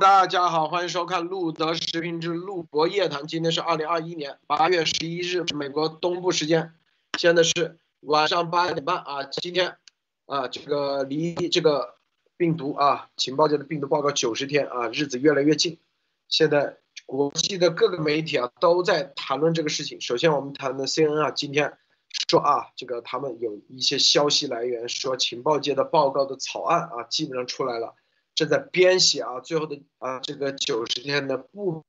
大家好，欢迎收看路德视频之路博夜谈。今天是二零二一年八月十一日，美国东部时间，现在是晚上八点半啊。今天啊，这个离这个病毒啊，情报界的病毒报告九十天啊，日子越来越近。现在国际的各个媒体啊都在谈论这个事情。首先我们谈的 C N 啊，今天说啊，这个他们有一些消息来源说，情报界的报告的草案啊，基本上出来了。正在编写啊，最后的啊这个九十天的不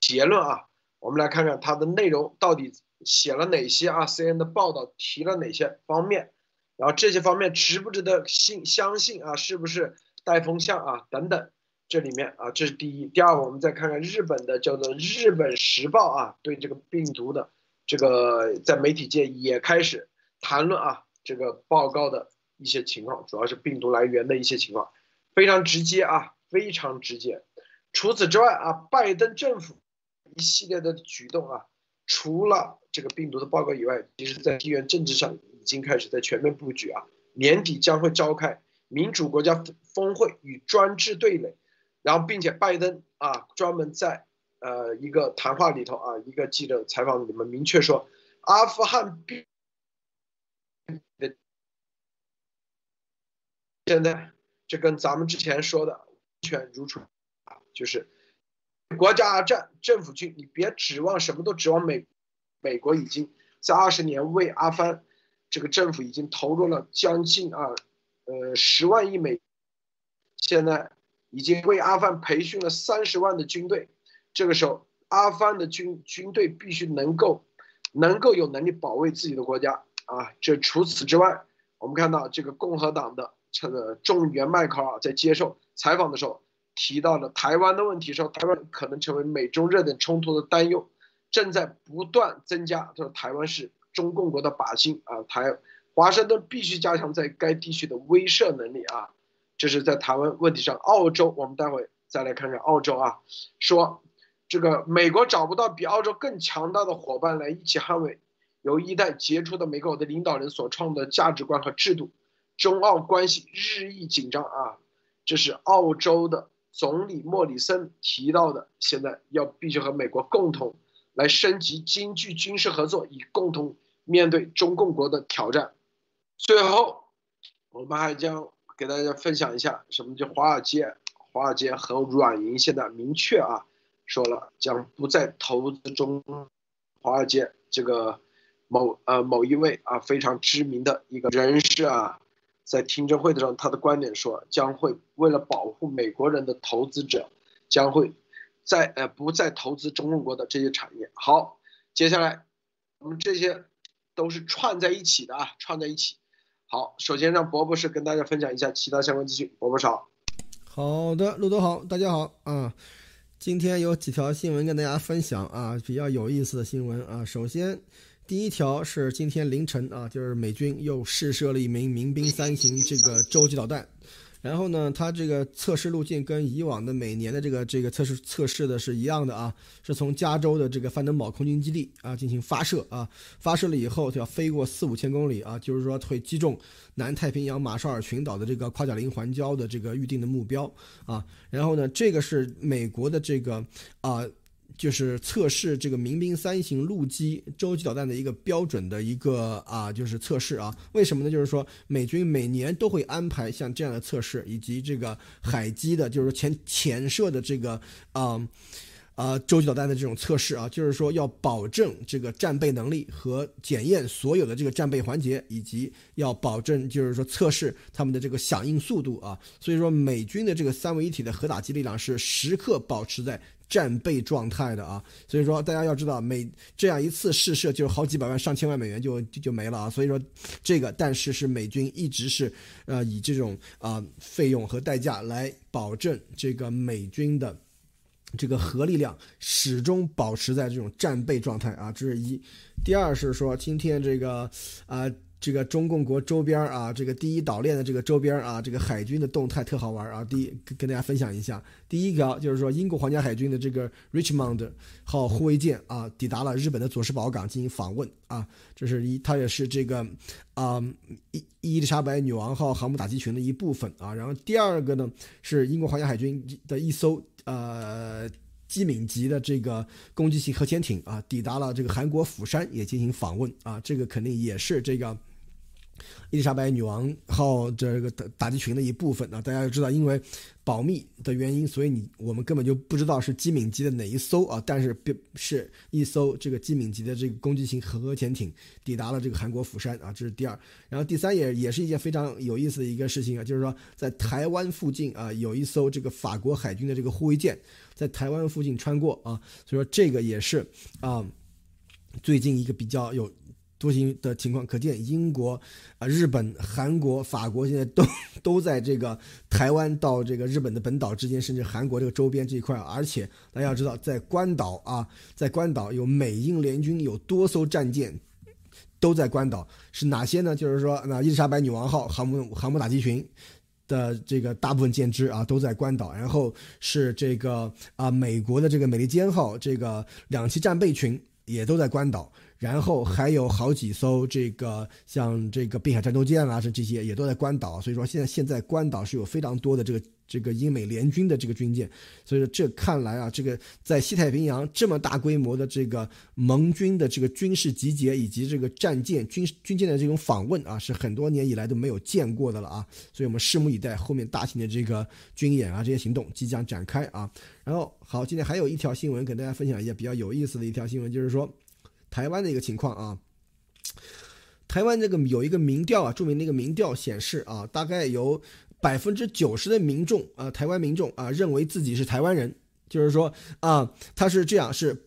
结论啊，我们来看看它的内容到底写了哪些啊？C N 的报道提了哪些方面？然后这些方面值不值得信相信啊？是不是带风向啊？等等，这里面啊这是第一。第二，我们再看看日本的叫做《日本时报》啊，对这个病毒的这个在媒体界也开始谈论啊这个报告的一些情况，主要是病毒来源的一些情况。非常直接啊，非常直接。除此之外啊，拜登政府一系列的举动啊，除了这个病毒的报告以外，其实在地缘政治上已经开始在全面布局啊。年底将会召开民主国家峰会与专制对垒，然后并且拜登啊专门在呃一个谈话里头啊，一个记者采访里面明确说，阿富汗病的现在。这跟咱们之前说的完全如出啊，就是国家战政府军，你别指望什么都指望美，美国已经在二十年为阿富汗这个政府已经投入了将近啊，呃十万亿美，现在已经为阿富汗培训了三十万的军队，这个时候阿富汗的军军队必须能够能够有能力保卫自己的国家啊，这除此之外，我们看到这个共和党的。这个众议员迈克尔在接受采访的时候提到了台湾的问题，说台湾可能成为美中热点冲突的担忧正在不断增加。他说台湾是中共国的靶心啊，台华盛顿必须加强在该地区的威慑能力啊。这是在台湾问题上，澳洲我们待会再来看看澳洲啊，说这个美国找不到比澳洲更强大的伙伴来一起捍卫由一代杰出的美国的领导人所创的价值观和制度。中澳关系日益紧张啊，这是澳洲的总理莫里森提到的。现在要必须和美国共同来升级经济军事合作，以共同面对中共国的挑战。最后，我们还将给大家分享一下什么叫华尔街。华尔街和软银现在明确啊，说了将不再投资中华尔街这个某呃某一位啊非常知名的一个人士啊。在听证会的时候，他的观点说，将会为了保护美国人的投资者，将会在呃不再投资中共国的这些产业。好，接下来我们这些都是串在一起的啊，串在一起。好，首先让博博士跟大家分享一下其他相关资讯。博博士好。的，陆总好，大家好啊。今天有几条新闻跟大家分享啊，比较有意思的新闻啊。首先。第一条是今天凌晨啊，就是美军又试射了一枚民兵三型这个洲际导弹，然后呢，它这个测试路径跟以往的每年的这个这个测试测试的是一样的啊，是从加州的这个范登堡空军基地啊进行发射啊，发射了以后就要飞过四五千公里啊，就是说会击中南太平洋马绍尔群岛的这个夸贾林环礁的这个预定的目标啊，然后呢，这个是美国的这个啊。就是测试这个民兵三型陆基洲际导弹的一个标准的一个啊，就是测试啊。为什么呢？就是说美军每年都会安排像这样的测试，以及这个海基的，就是潜潜射的这个啊啊洲际导弹的这种测试啊。就是说要保证这个战备能力和检验所有的这个战备环节，以及要保证就是说测试他们的这个响应速度啊。所以说美军的这个三位一体的核打击力量是时刻保持在。战备状态的啊，所以说大家要知道，每这样一次试射就好几百万、上千万美元就就就没了啊。所以说，这个但是是美军一直是呃以这种啊费用和代价来保证这个美军的这个核力量始终保持在这种战备状态啊。这是一。第二是说今天这个啊。这个中共国周边啊，这个第一岛链的这个周边啊，这个海军的动态特好玩啊。第一跟跟大家分享一下，第一条就是说，英国皇家海军的这个 Richmond 号护卫舰啊，抵达了日本的佐世保港进行访问啊。这是一，它也是这个啊伊伊丽莎白女王号航母打击群的一部分啊。然后第二个呢，是英国皇家海军的一艘呃。机敏级的这个攻击性核潜艇啊，抵达了这个韩国釜山，也进行访问啊，这个肯定也是这个。伊丽莎白女王号这个打打击群的一部分啊，大家要知道，因为保密的原因，所以你我们根本就不知道是机敏级的哪一艘啊，但是是一艘这个机敏级的这个攻击型核潜艇抵达了这个韩国釜山啊，这是第二。然后第三也也是一件非常有意思的一个事情啊，就是说在台湾附近啊有一艘这个法国海军的这个护卫舰在台湾附近穿过啊，所以说这个也是啊最近一个比较有。多行的情况可见，英国、啊日本、韩国、法国现在都都在这个台湾到这个日本的本岛之间，甚至韩国这个周边这一块。而且大家要知道，在关岛啊，在关岛有美英联军有多艘战舰都在关岛，是哪些呢？就是说，那伊丽莎白女王号航母航母打击群的这个大部分舰只啊都在关岛，然后是这个啊美国的这个美利坚号这个两栖战备群也都在关岛。然后还有好几艘这个像这个滨海战斗舰啊，这这些也都在关岛，所以说现在现在关岛是有非常多的这个这个英美联军的这个军舰，所以说这看来啊，这个在西太平洋这么大规模的这个盟军的这个军事集结以及这个战舰军军舰的这种访问啊，是很多年以来都没有见过的了啊，所以我们拭目以待后面大型的这个军演啊，这些行动即将展开啊。然后好，今天还有一条新闻跟大家分享一下比较有意思的一条新闻，就是说。台湾的一个情况啊，台湾这个有一个民调啊，著名的一个民调显示啊，大概有百分之九十的民众啊，台湾民众啊，认为自己是台湾人，就是说啊，他是这样是，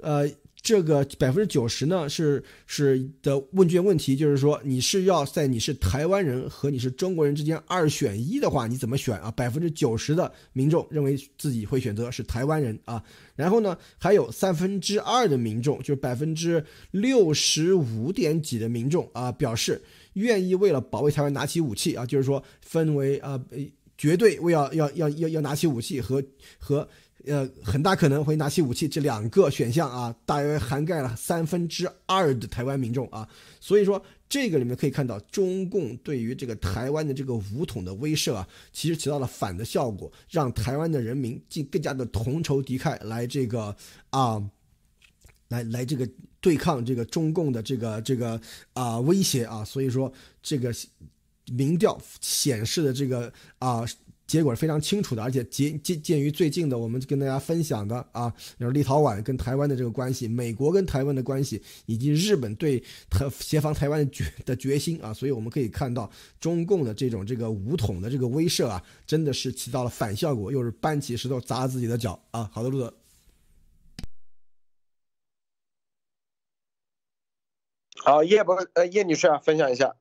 呃。这个百分之九十呢，是是的问卷问题，就是说你是要在你是台湾人和你是中国人之间二选一的话，你怎么选啊？百分之九十的民众认为自己会选择是台湾人啊。然后呢，还有三分之二的民众，就是百分之六十五点几的民众啊，表示愿意为了保卫台湾拿起武器啊，就是说分为啊，绝对为要要要要要拿起武器和和。呃，很大可能会拿起武器，这两个选项啊，大约涵盖了三分之二的台湾民众啊，所以说这个里面可以看到，中共对于这个台湾的这个武统的威慑啊，其实起到了反的效果，让台湾的人民更更加的同仇敌忾，来这个啊，来来这个对抗这个中共的这个这个啊威胁啊，所以说这个民调显示的这个啊。结果是非常清楚的，而且鉴鉴鉴于最近的我们跟大家分享的啊，就是立陶宛跟台湾的这个关系，美国跟台湾的关系，以及日本对台协防台湾的决的决心啊，所以我们可以看到中共的这种这个武统的这个威慑啊，真的是起到了反效果，又是搬起石头砸自己的脚啊。好的，路德。好，叶博呃叶女士啊，分享一下。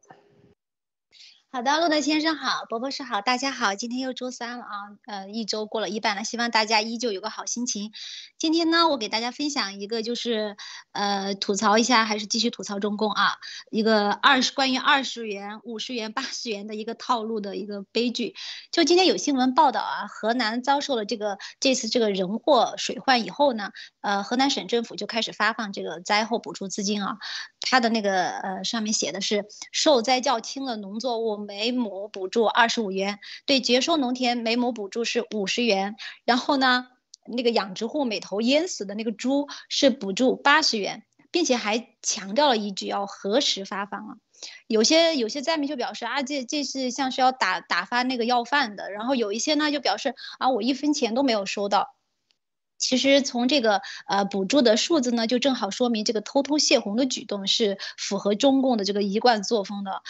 好的，路德先生好，博博士好，大家好，今天又周三了啊，呃，一周过了一半了，希望大家依旧有个好心情。今天呢，我给大家分享一个，就是呃，吐槽一下，还是继续吐槽中共啊，一个二十关于二十元、五十元、八十元的一个套路的一个悲剧。就今天有新闻报道啊，河南遭受了这个这次这个人祸水患以后呢，呃，河南省政府就开始发放这个灾后补助资金啊，它的那个呃上面写的是受灾较轻的农作物。每亩补助二十五元，对绝收农田每亩补助是五十元。然后呢，那个养殖户每头淹死的那个猪是补助八十元，并且还强调了一句要核实发放啊。有些有些灾民就表示啊，这这是像是要打打发那个要饭的。然后有一些呢就表示啊，我一分钱都没有收到。其实从这个呃补助的数字呢，就正好说明这个偷偷泄洪的举动是符合中共的这个一贯作风的。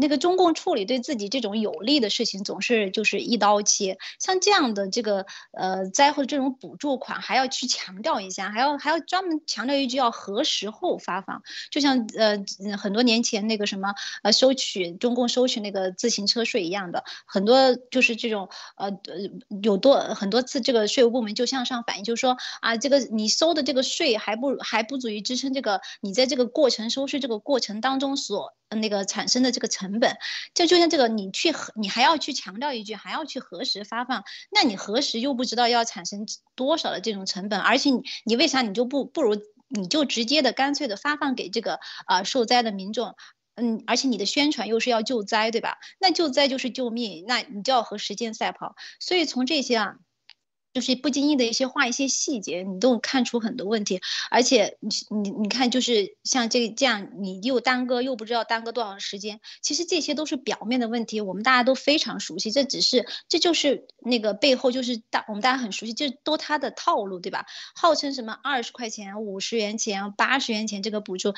那个中共处理对自己这种有利的事情，总是就是一刀切。像这样的这个呃灾后这种补助款，还要去强调一下，还要还要专门强调一句要核实后发放。就像呃很多年前那个什么呃收取中共收取那个自行车税一样的，很多就是这种呃呃有多很多次这个税务部门就向上反映，就是说啊这个你收的这个税还不还不足以支撑这个你在这个过程收税这个过程当中所。那个产生的这个成本，就就像这个你去核，你还要去强调一句，还要去核实发放，那你核实又不知道要产生多少的这种成本，而且你你为啥你就不不如你就直接的干脆的发放给这个啊受灾的民众，嗯，而且你的宣传又是要救灾，对吧？那救灾就是救命，那你就要和时间赛跑，所以从这些啊。就是不经意的一些话、一些细节，你都看出很多问题。而且你你你看，就是像这个这样，你又耽搁又不知道耽搁多长时间。其实这些都是表面的问题，我们大家都非常熟悉。这只是这就是那个背后就是大我们大家很熟悉，这都他的套路，对吧？号称什么二十块钱、五十元钱、八十元钱这个补助，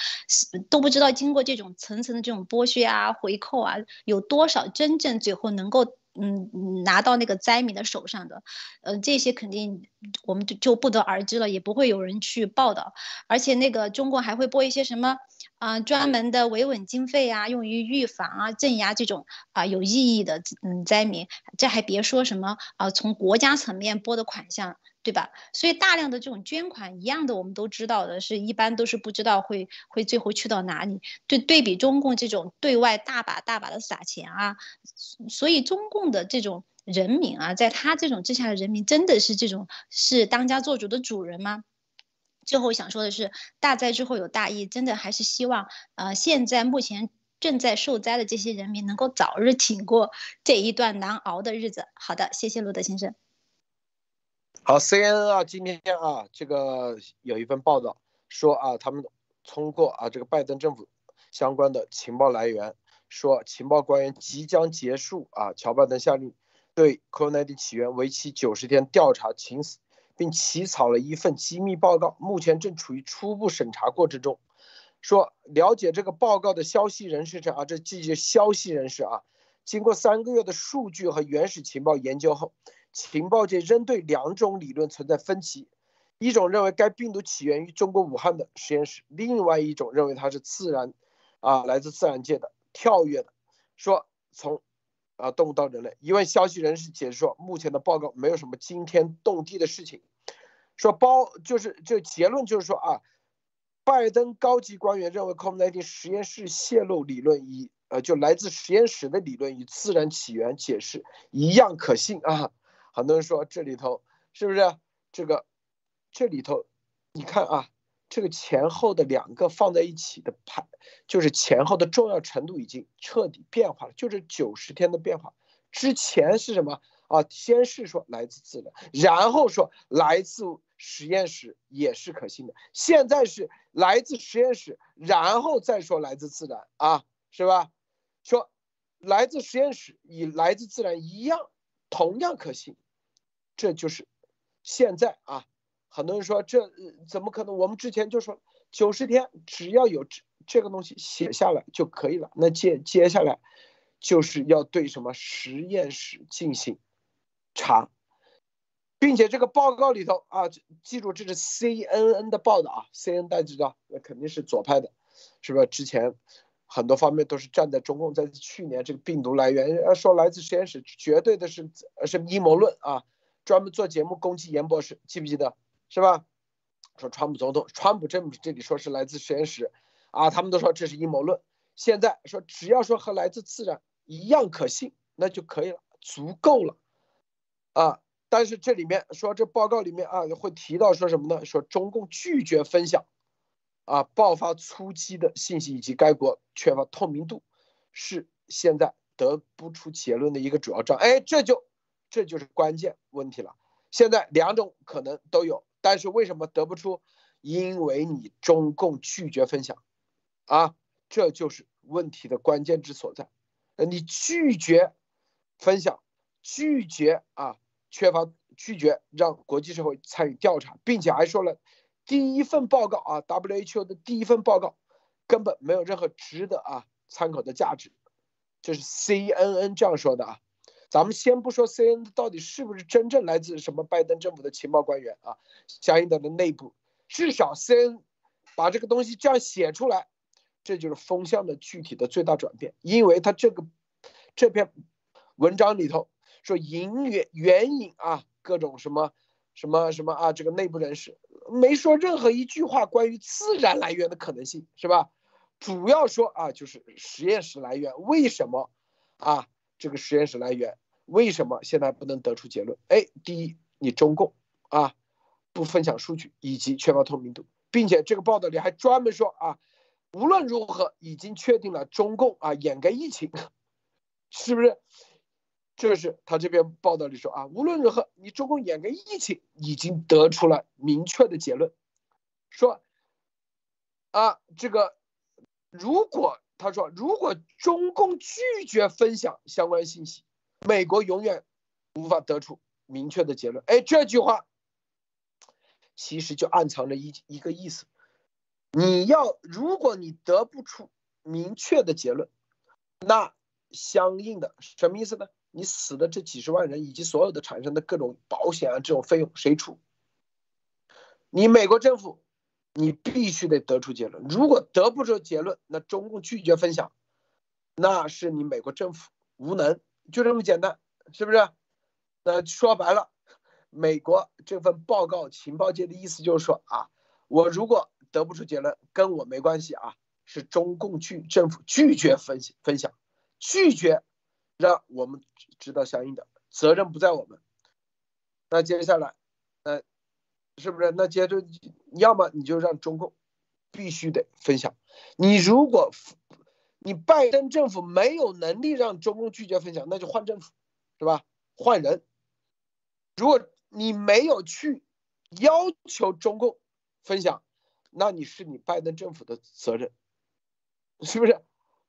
都不知道经过这种层层的这种剥削啊、回扣啊，有多少真正最后能够。嗯，拿到那个灾民的手上的，呃，这些肯定我们就就不得而知了，也不会有人去报道。而且那个中国还会拨一些什么啊专门的维稳经费啊，用于预防啊、镇压这种啊有意义的嗯灾民。这还别说什么啊，从国家层面拨的款项。对吧？所以大量的这种捐款一样的，我们都知道的，是一般都是不知道会会最后去到哪里。对对比中共这种对外大把大把的撒钱啊，所以中共的这种人民啊，在他这种之下的人民，真的是这种是当家做主的主人吗？最后想说的是，大灾之后有大义，真的还是希望呃，现在目前正在受灾的这些人民能够早日挺过这一段难熬的日子。好的，谢谢罗德先生。好，C N N 啊，今天啊，这个有一份报道说啊，他们通过啊这个拜登政府相关的情报来源，说情报官员即将结束啊，乔拜登下令对 COVID-19 起源为期九十天调查情死，并起草了一份机密报告，目前正处于初步审查过程中。说了解这个报告的消息人士称啊，这这些消息人士啊，经过三个月的数据和原始情报研究后。情报界仍对两种理论存在分歧，一种认为该病毒起源于中国武汉的实验室，另外一种认为它是自然，啊，来自自然界的跳跃的，说从，啊，动物到人类。一位消息人士解释说，目前的报告没有什么惊天动地的事情，说包就是这结论就是说啊，拜登高级官员认为 COVID-19 实验室泄露理论与呃就来自实验室的理论与自然起源解释一样可信啊。很多人说这里头是不是这个？这里头，你看啊，这个前后的两个放在一起的排，就是前后的重要程度已经彻底变化了。就是九十天的变化，之前是什么啊？先是说来自自然，然后说来自实验室也是可信的，现在是来自实验室，然后再说来自自然啊，是吧？说来自实验室与来自自然一样，同样可信。这就是现在啊，很多人说这怎么可能？我们之前就说九十天，只要有这这个东西写下来就可以了。那接接下来就是要对什么实验室进行查，并且这个报告里头啊，记住这是 CNN 的报道啊，CNN 大家知道那肯定是左派的，是不是？之前很多方面都是站在中共，在去年这个病毒来源说来自实验室，绝对的是是阴谋论啊。专门做节目攻击严博士，记不记得？是吧？说川普总统，川普政府这里说是来自实验室，啊，他们都说这是阴谋论。现在说只要说和来自自然一样可信，那就可以了，足够了，啊。但是这里面说这报告里面啊会提到说什么呢？说中共拒绝分享，啊，爆发初期的信息以及该国缺乏透明度，是现在得不出结论的一个主要障碍。哎，这就。这就是关键问题了。现在两种可能都有，但是为什么得不出？因为你中共拒绝分享，啊，这就是问题的关键之所在。呃，你拒绝分享，拒绝啊，缺乏拒绝让国际社会参与调查，并且还说了，第一份报告啊，WHO 的第一份报告根本没有任何值得啊参考的价值，这是 CNN 这样说的啊。咱们先不说 C N 到底是不是真正来自什么拜登政府的情报官员啊，相应的的内部，至少 C N 把这个东西这样写出来，这就是风向的具体的最大转变。因为他这个这篇文章里头说引援援引啊，各种什么什么什么啊，这个内部人士没说任何一句话关于自然来源的可能性，是吧？主要说啊，就是实验室来源为什么啊？这个实验室来源为什么现在不能得出结论？哎，第一，你中共啊不分享数据以及缺乏透明度，并且这个报道里还专门说啊，无论如何已经确定了中共啊掩盖疫情，是不是？这是他这边报道里说啊，无论如何你中共掩盖疫情已经得出了明确的结论，说啊这个。如果他说，如果中共拒绝分享相关信息，美国永远无法得出明确的结论。哎，这句话其实就暗藏着一一个意思：你要，如果你得不出明确的结论，那相应的什么意思呢？你死的这几十万人以及所有的产生的各种保险啊这种费用谁出？你美国政府。你必须得得出结论，如果得不出结论，那中共拒绝分享，那是你美国政府无能，就这么简单，是不是？那说白了，美国这份报告情报界的意思就是说啊，我如果得不出结论，跟我没关系啊，是中共拒政府拒绝分析分享，拒绝让我们知道相应的责任不在我们。那接下来，呃。是不是？那接着，要么你就让中共必须得分享。你如果你拜登政府没有能力让中共拒绝分享，那就换政府，是吧？换人。如果你没有去要求中共分享，那你是你拜登政府的责任，是不是？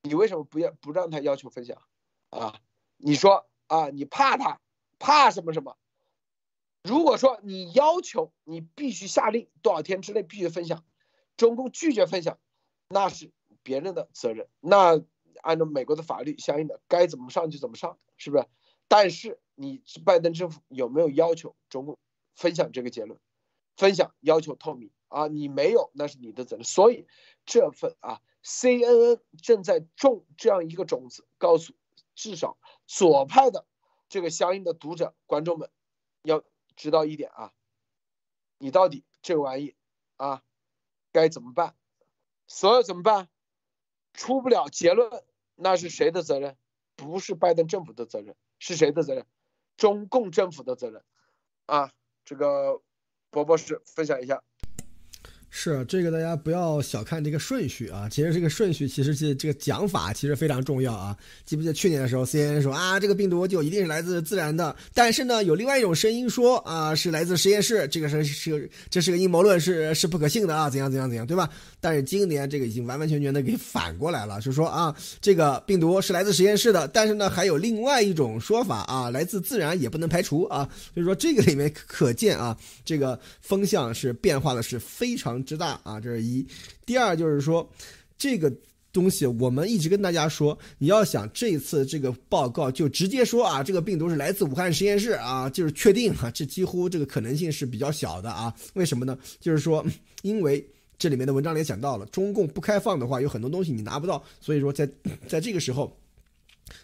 你为什么不要不让他要求分享啊？你说啊，你怕他，怕什么什么？如果说你要求你必须下令多少天之内必须分享，中共拒绝分享，那是别人的责任。那按照美国的法律，相应的该怎么上就怎么上，是不是？但是你拜登政府有没有要求中共分享这个结论？分享要求透明啊？你没有，那是你的责任。所以这份啊，CNN 正在种这样一个种子，告诉至少左派的这个相应的读者观众们要。知道一点啊，你到底这玩意啊该怎么办？所有怎么办？出不了结论，那是谁的责任？不是拜登政府的责任，是谁的责任？中共政府的责任啊！这个博博士分享一下。是这个，大家不要小看这个顺序啊！其实这个顺序，其实是这个讲法，其实非常重要啊！记不记得去年的时候，CNN 说啊，这个病毒就一定是来自自然的，但是呢，有另外一种声音说啊，是来自实验室，这个是是这是个阴谋论，是是不可信的啊！怎样怎样怎样，对吧？但是今年这个已经完完全全的给反过来了，就说啊，这个病毒是来自实验室的，但是呢，还有另外一种说法啊，来自自然也不能排除啊！所以说这个里面可见啊，这个风向是变化的是非常。之大啊，这是一。第二就是说，这个东西我们一直跟大家说，你要想这次这个报告就直接说啊，这个病毒是来自武汉实验室啊，就是确定哈，这几乎这个可能性是比较小的啊。为什么呢？就是说，因为这里面的文章里也讲到了，中共不开放的话，有很多东西你拿不到，所以说在在这个时候。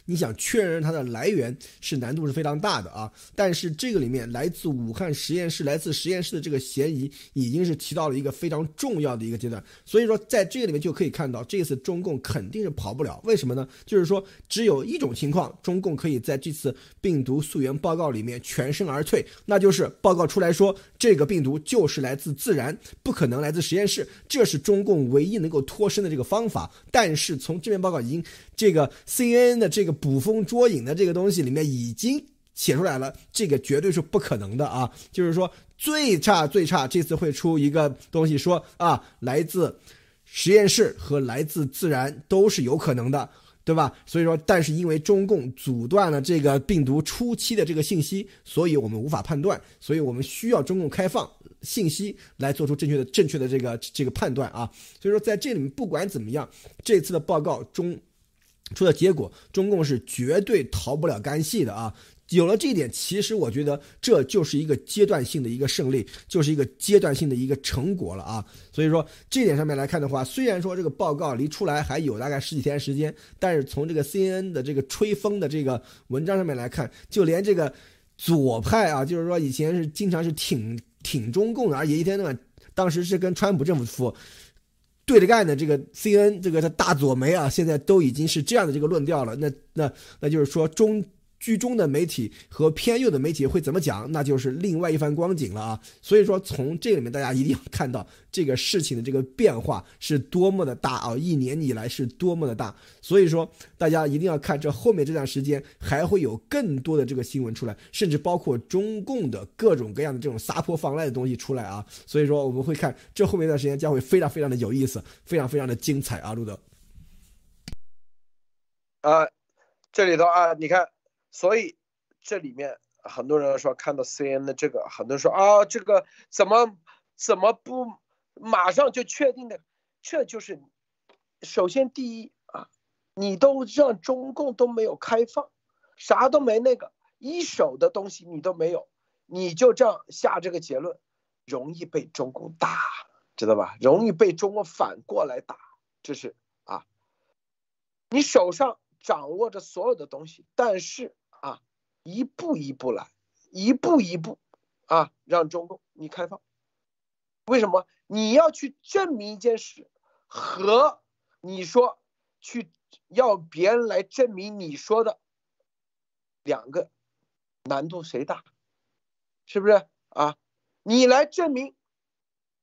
你想确认它的来源是难度是非常大的啊，但是这个里面来自武汉实验室、来自实验室的这个嫌疑已经是提到了一个非常重要的一个阶段，所以说在这个里面就可以看到，这次中共肯定是跑不了。为什么呢？就是说只有一种情况，中共可以在这次病毒溯源报告里面全身而退，那就是报告出来说这个病毒就是来自自然，不可能来自实验室，这是中共唯一能够脱身的这个方法。但是从这篇报告已经这个 CNN 的这个。捕风捉影的这个东西里面已经写出来了，这个绝对是不可能的啊！就是说，最差最差，这次会出一个东西说啊，来自实验室和来自自然都是有可能的，对吧？所以说，但是因为中共阻断了这个病毒初期的这个信息，所以我们无法判断，所以我们需要中共开放信息来做出正确的正确的这个这个判断啊！所以说，在这里面不管怎么样，这次的报告中。出的结果，中共是绝对逃不了干系的啊！有了这一点，其实我觉得这就是一个阶段性的一个胜利，就是一个阶段性的一个成果了啊！所以说这点上面来看的话，虽然说这个报告离出来还有大概十几天时间，但是从这个 CNN 的这个吹风的这个文章上面来看，就连这个左派啊，就是说以前是经常是挺挺中共的，而且一天到晚当时是跟川普政府对着干的这个 C N 这个他大左媒啊，现在都已经是这样的这个论调了。那那那就是说中。剧中的媒体和偏右的媒体会怎么讲，那就是另外一番光景了啊！所以说，从这里面大家一定要看到这个事情的这个变化是多么的大啊！一年以来是多么的大，所以说大家一定要看这后面这段时间还会有更多的这个新闻出来，甚至包括中共的各种各样的这种撒泼放赖的东西出来啊！所以说我们会看这后面一段时间将会非常非常的有意思，非常非常的精彩啊！路德，啊，这里头啊，你看。所以这里面很多人说看到 C N 的这个，很多人说啊，这个怎么怎么不马上就确定的？这就是首先第一啊，你都让中共都没有开放，啥都没那个一手的东西你都没有，你就这样下这个结论，容易被中共打，知道吧？容易被中国反过来打，这是啊，你手上掌握着所有的东西，但是。一步一步来，一步一步，啊，让中共你开放。为什么你要去证明一件事，和你说去要别人来证明你说的两个难度谁大？是不是啊？你来证明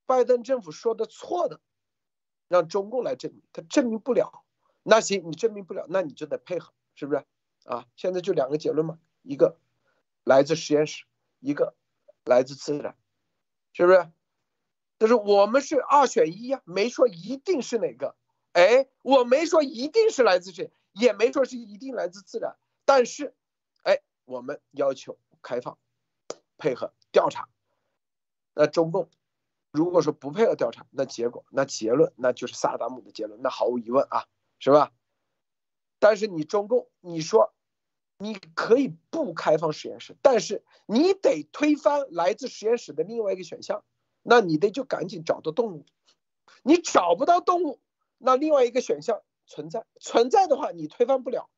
拜登政府说的错的，让中共来证明，他证明不了。那行，你证明不了，那你就得配合，是不是？啊，现在就两个结论嘛，一个来自实验室，一个来自自然，是不是？就是我们是二选一呀，没说一定是哪个。哎，我没说一定是来自这，也没说是一定来自自然。但是，哎，我们要求开放，配合调查。那中共如果说不配合调查，那结果，那结论，那就是萨达姆的结论，那毫无疑问啊，是吧？但是你中共，你说你可以不开放实验室，但是你得推翻来自实验室的另外一个选项，那你得就赶紧找到动物，你找不到动物，那另外一个选项存在，存在的话你推翻不了，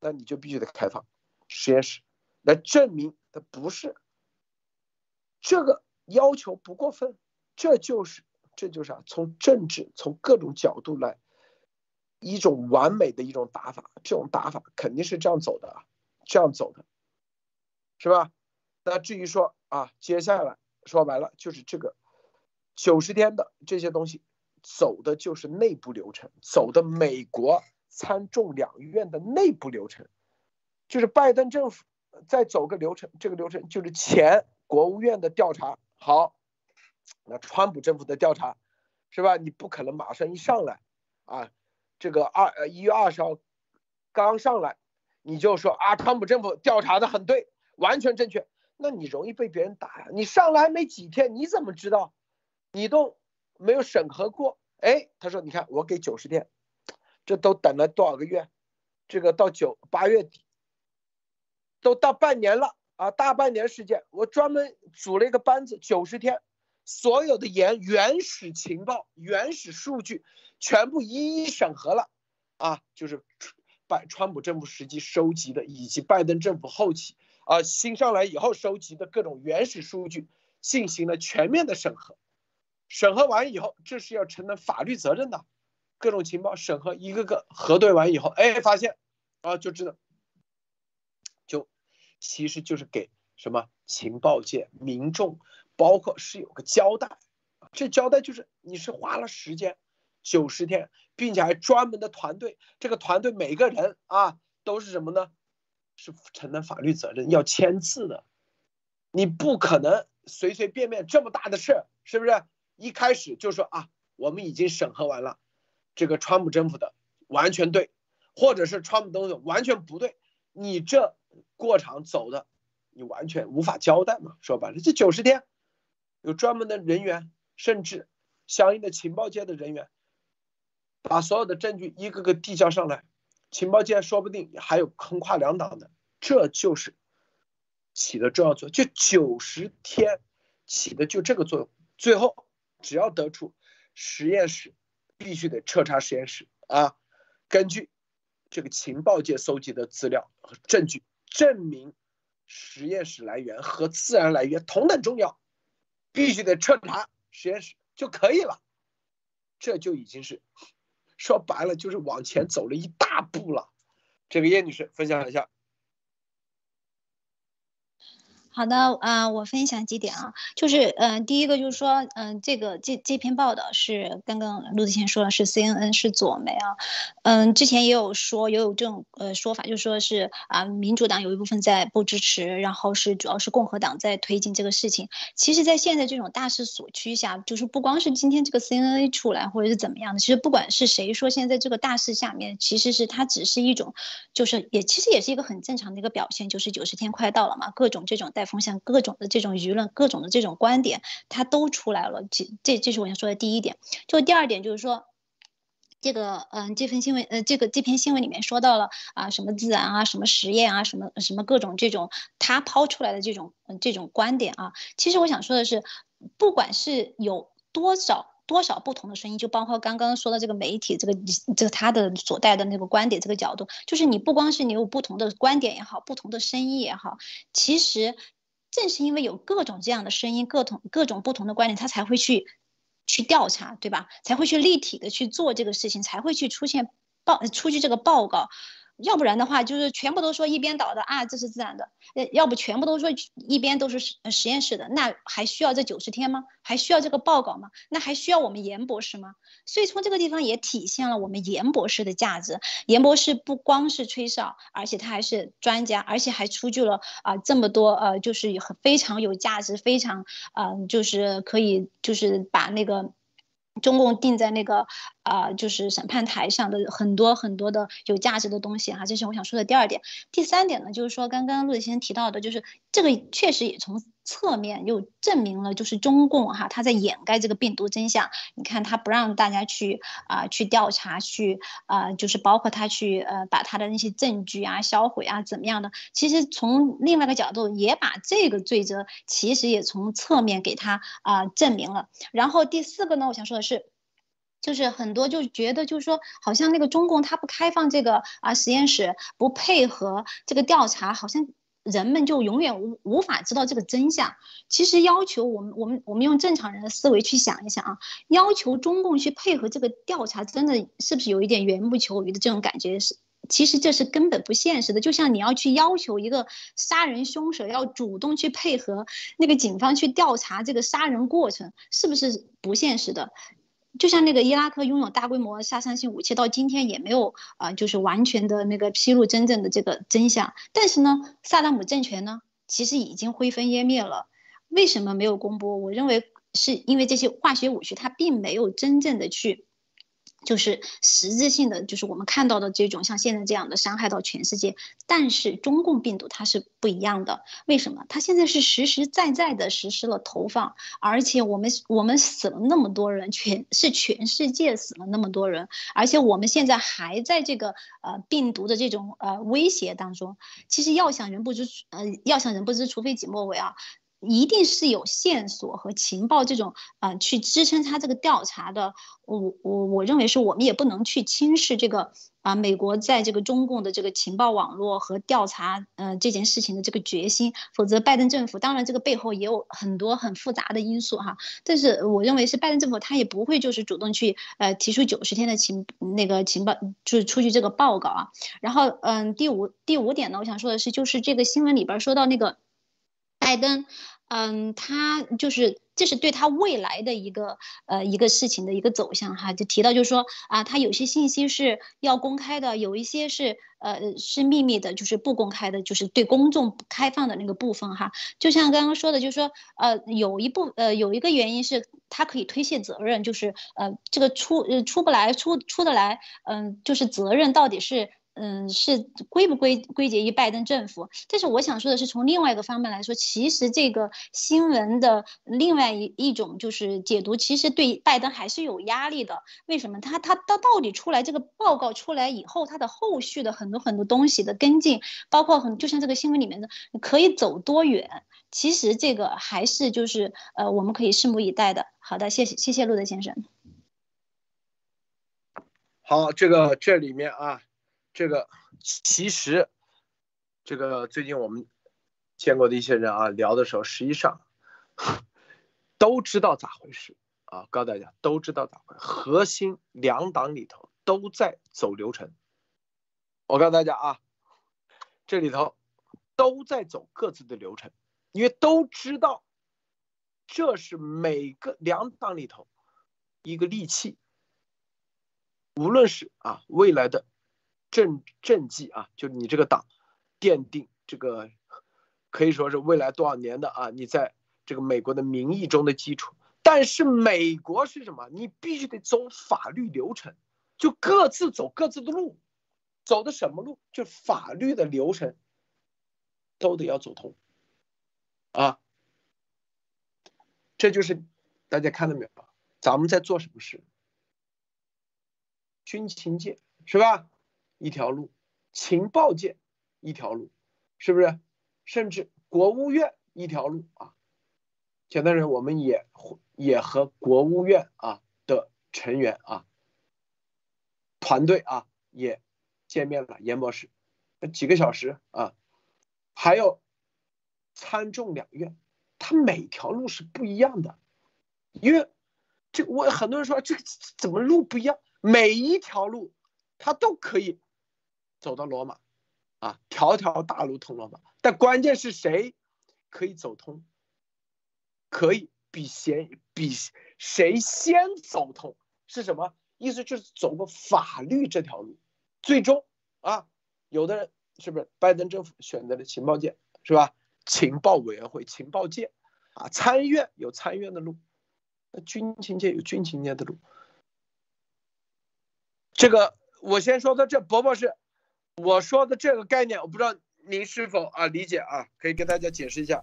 那你就必须得开放实验室来证明它不是，这个要求不过分，这就是这就是啊，从政治从各种角度来。一种完美的一种打法，这种打法肯定是这样走的啊，这样走的，是吧？那至于说啊，接下来说白了就是这个九十天的这些东西，走的就是内部流程，走的美国参众两院的内部流程，就是拜登政府再走个流程，这个流程就是前国务院的调查，好，那川普政府的调查，是吧？你不可能马上一上来啊。这个二呃一月二十号刚上来，你就说啊，川普政府调查的很对，完全正确，那你容易被别人打呀。你上来没几天，你怎么知道？你都没有审核过，哎，他说你看我给九十天，这都等了多少个月？这个到九八月底，都到半年了啊，大半年时间，我专门组了一个班子，九十天，所有的原原始情报、原始数据。全部一一审核了，啊，就是拜川普政府时期收集的，以及拜登政府后期啊新上来以后收集的各种原始数据，进行了全面的审核。审核完以后，这是要承担法律责任的。各种情报审核一个个核对完以后，哎，发现啊，就知道，就其实就是给什么情报界、民众，包括是有个交代。这交代就是你是花了时间。九十天，并且还专门的团队，这个团队每个人啊都是什么呢？是承担法律责任，要签字的。你不可能随随便便这么大的事儿，是不是？一开始就说啊，我们已经审核完了，这个川普政府的完全对，或者是川普东西完全不对，你这过场走的，你完全无法交代嘛。说白了，这九十天有专门的人员，甚至相应的情报界的人员。把所有的证据一个个递交上来，情报界说不定还有横跨两党的，这就是起的重要作用。就九十天起的就这个作用，最后只要得出实验室必须得彻查实验室啊，根据这个情报界搜集的资料和证据，证明实验室来源和自然来源同等重要，必须得彻查实验室就可以了。这就已经是说白了就是往前走了一大步了。这个叶女士分享一下。好的，呃，我分享几点啊，就是，嗯，第一个就是说，嗯，这个这这篇报道是刚刚陆子谦说的是 CNN 是左媒啊，嗯，之前也有说也有这种呃说法，就说是啊，民主党有一部分在不支持，然后是主要是共和党在推进这个事情。其实，在现在这种大势所趋下，就是不光是今天这个 CNN 出来或者是怎么样的，其实不管是谁说现在这个大势下面，其实是它只是一种，就是也其实也是一个很正常的一个表现，就是九十天快到了嘛，各种这种带。风向各种的这种舆论，各种的这种观点，它都出来了。这这这是我想说的第一点。就第二点就是说，这个嗯，这份新闻呃，这个这篇新闻里面说到了啊，什么自然啊，什么实验啊，什么什么各种这种他抛出来的这种嗯这种观点啊。其实我想说的是，不管是有多少。多少不同的声音，就包括刚刚说的这个媒体，这个这个他的所带的那个观点，这个角度，就是你不光是你有不同的观点也好，不同的声音也好，其实。正是因为有各种这样的声音，各种各种不同的观点，他才会去去调查，对吧？才会去立体的去做这个事情，才会去出现报出具这个报告。要不然的话，就是全部都说一边倒的啊，这是自然的；呃，要不全部都说一边都是实验室的，那还需要这九十天吗？还需要这个报告吗？那还需要我们严博士吗？所以从这个地方也体现了我们严博士的价值。严博士不光是吹哨，而且他还是专家，而且还出具了啊这么多呃，就是非常有价值，非常嗯，就是可以就是把那个。中共定在那个啊，就是审判台上的很多很多的有价值的东西哈，这是我想说的第二点。第三点呢，就是说刚刚陆子先提到的，就是这个确实也从。侧面又证明了，就是中共哈，他在掩盖这个病毒真相。你看，他不让大家去啊，去调查，去啊，就是包括他去呃，把他的那些证据啊销毁啊，怎么样的？其实从另外一个角度，也把这个罪责，其实也从侧面给他啊证明了。然后第四个呢，我想说的是，就是很多就觉得，就是说，好像那个中共他不开放这个啊实验室，不配合这个调查，好像。人们就永远无无法知道这个真相。其实要求我们，我们，我们用正常人的思维去想一想啊，要求中共去配合这个调查，真的是不是有一点缘木求鱼的这种感觉？是，其实这是根本不现实的。就像你要去要求一个杀人凶手要主动去配合那个警方去调查这个杀人过程，是不是不现实的？就像那个伊拉克拥有大规模杀伤性武器，到今天也没有啊，就是完全的那个披露真正的这个真相。但是呢，萨达姆政权呢，其实已经灰飞烟灭了。为什么没有公布？我认为是因为这些化学武器它并没有真正的去。就是实质性的，就是我们看到的这种像现在这样的伤害到全世界，但是中共病毒它是不一样的。为什么？它现在是实实在在的实施了投放，而且我们我们死了那么多人，全是全世界死了那么多人，而且我们现在还在这个呃病毒的这种呃威胁当中。其实要想人不知呃要想人不知，除非己莫为啊。一定是有线索和情报这种啊，去支撑他这个调查的。我我我认为是我们也不能去轻视这个啊，美国在这个中共的这个情报网络和调查嗯这件事情的这个决心。否则，拜登政府当然这个背后也有很多很复杂的因素哈。但是我认为是拜登政府他也不会就是主动去呃提出九十天的情那个情报就是出具这个报告啊。然后嗯，第五第五点呢，我想说的是就是这个新闻里边说到那个。拜登，嗯，他就是这是对他未来的一个呃一个事情的一个走向哈，就提到就是说啊，他有些信息是要公开的，有一些是呃是秘密的，就是不公开的，就是对公众开放的那个部分哈。就像刚刚说的，就是说呃有一部呃有一个原因是他可以推卸责任，就是呃这个出呃出不来出出得来，嗯，就是责任到底是。嗯，是归不归归结于拜登政府？但是我想说的是，从另外一个方面来说，其实这个新闻的另外一一种就是解读，其实对拜登还是有压力的。为什么？他他他到底出来这个报告出来以后，他的后续的很多很多东西的跟进，包括很就像这个新闻里面的，可以走多远？其实这个还是就是呃，我们可以拭目以待的。好的，谢谢谢谢路德先生。好，这个这里面啊。这个其实，这个最近我们见过的一些人啊，聊的时候，实际上都知道咋回事，啊，告诉大家都知道咋回事。核心两党里头都在走流程。我告诉大家啊，这里头都在走各自的流程，因为都知道这是每个两党里头一个利器。无论是啊未来的政政绩啊，就你这个党奠定这个可以说是未来多少年的啊，你在这个美国的民意中的基础。但是美国是什么？你必须得走法律流程，就各自走各自的路，走的什么路？就法律的流程都得要走通啊。这就是大家看到没有？咱们在做什么事？军情界是吧？一条路，情报界一条路，是不是？甚至国务院一条路啊。前段时间我们也也和国务院啊的成员啊团队啊也见面了，严博士，几个小时啊，还有参众两院，它每条路是不一样的，因为这我很多人说这个怎么路不一样？每一条路，它都可以走到罗马，啊，条条大路通罗马。但关键是谁可以走通？可以比先比谁先走通是什么意思？就是走过法律这条路。最终啊，有的人是不是拜登政府选择了情报界是吧？情报委员会、情报界啊，参院有参院的路，那军情界有军情界的路。这个我先说到这，伯伯是我说的这个概念，我不知道您是否啊理解啊？可以跟大家解释一下。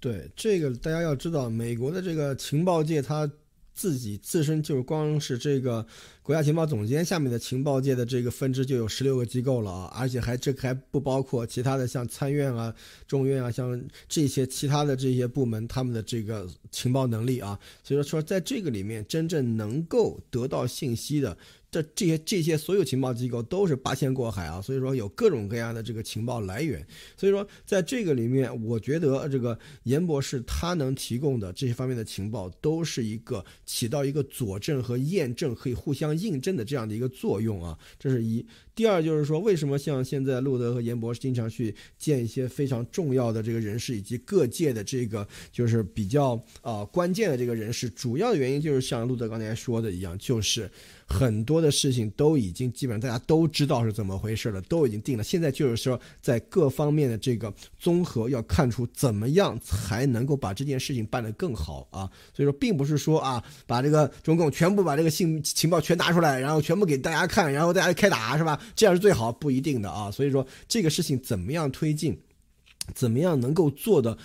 对这个，大家要知道，美国的这个情报界，它自己自身就是光是这个国家情报总监下面的情报界的这个分支就有十六个机构了啊，而且还这还不包括其他的像参院啊、众院啊，像这些其他的这些部门他们的这个情报能力啊，所以说说在这个里面真正能够得到信息的。这这些这些所有情报机构都是八仙过海啊，所以说有各种各样的这个情报来源，所以说在这个里面，我觉得这个严博士他能提供的这些方面的情报，都是一个起到一个佐证和验证，可以互相印证的这样的一个作用啊，这是一。第二就是说，为什么像现在路德和严博士经常去见一些非常重要的这个人士，以及各界的这个就是比较啊关键的这个人士，主要的原因就是像路德刚才说的一样，就是很多的事情都已经基本上大家都知道是怎么回事了，都已经定了。现在就是说，在各方面的这个综合，要看出怎么样才能够把这件事情办得更好啊。所以说，并不是说啊，把这个中共全部把这个信情报全拿出来，然后全部给大家看，然后大家开打，是吧？这样是最好，不一定的啊。所以说，这个事情怎么样推进，怎么样能够做的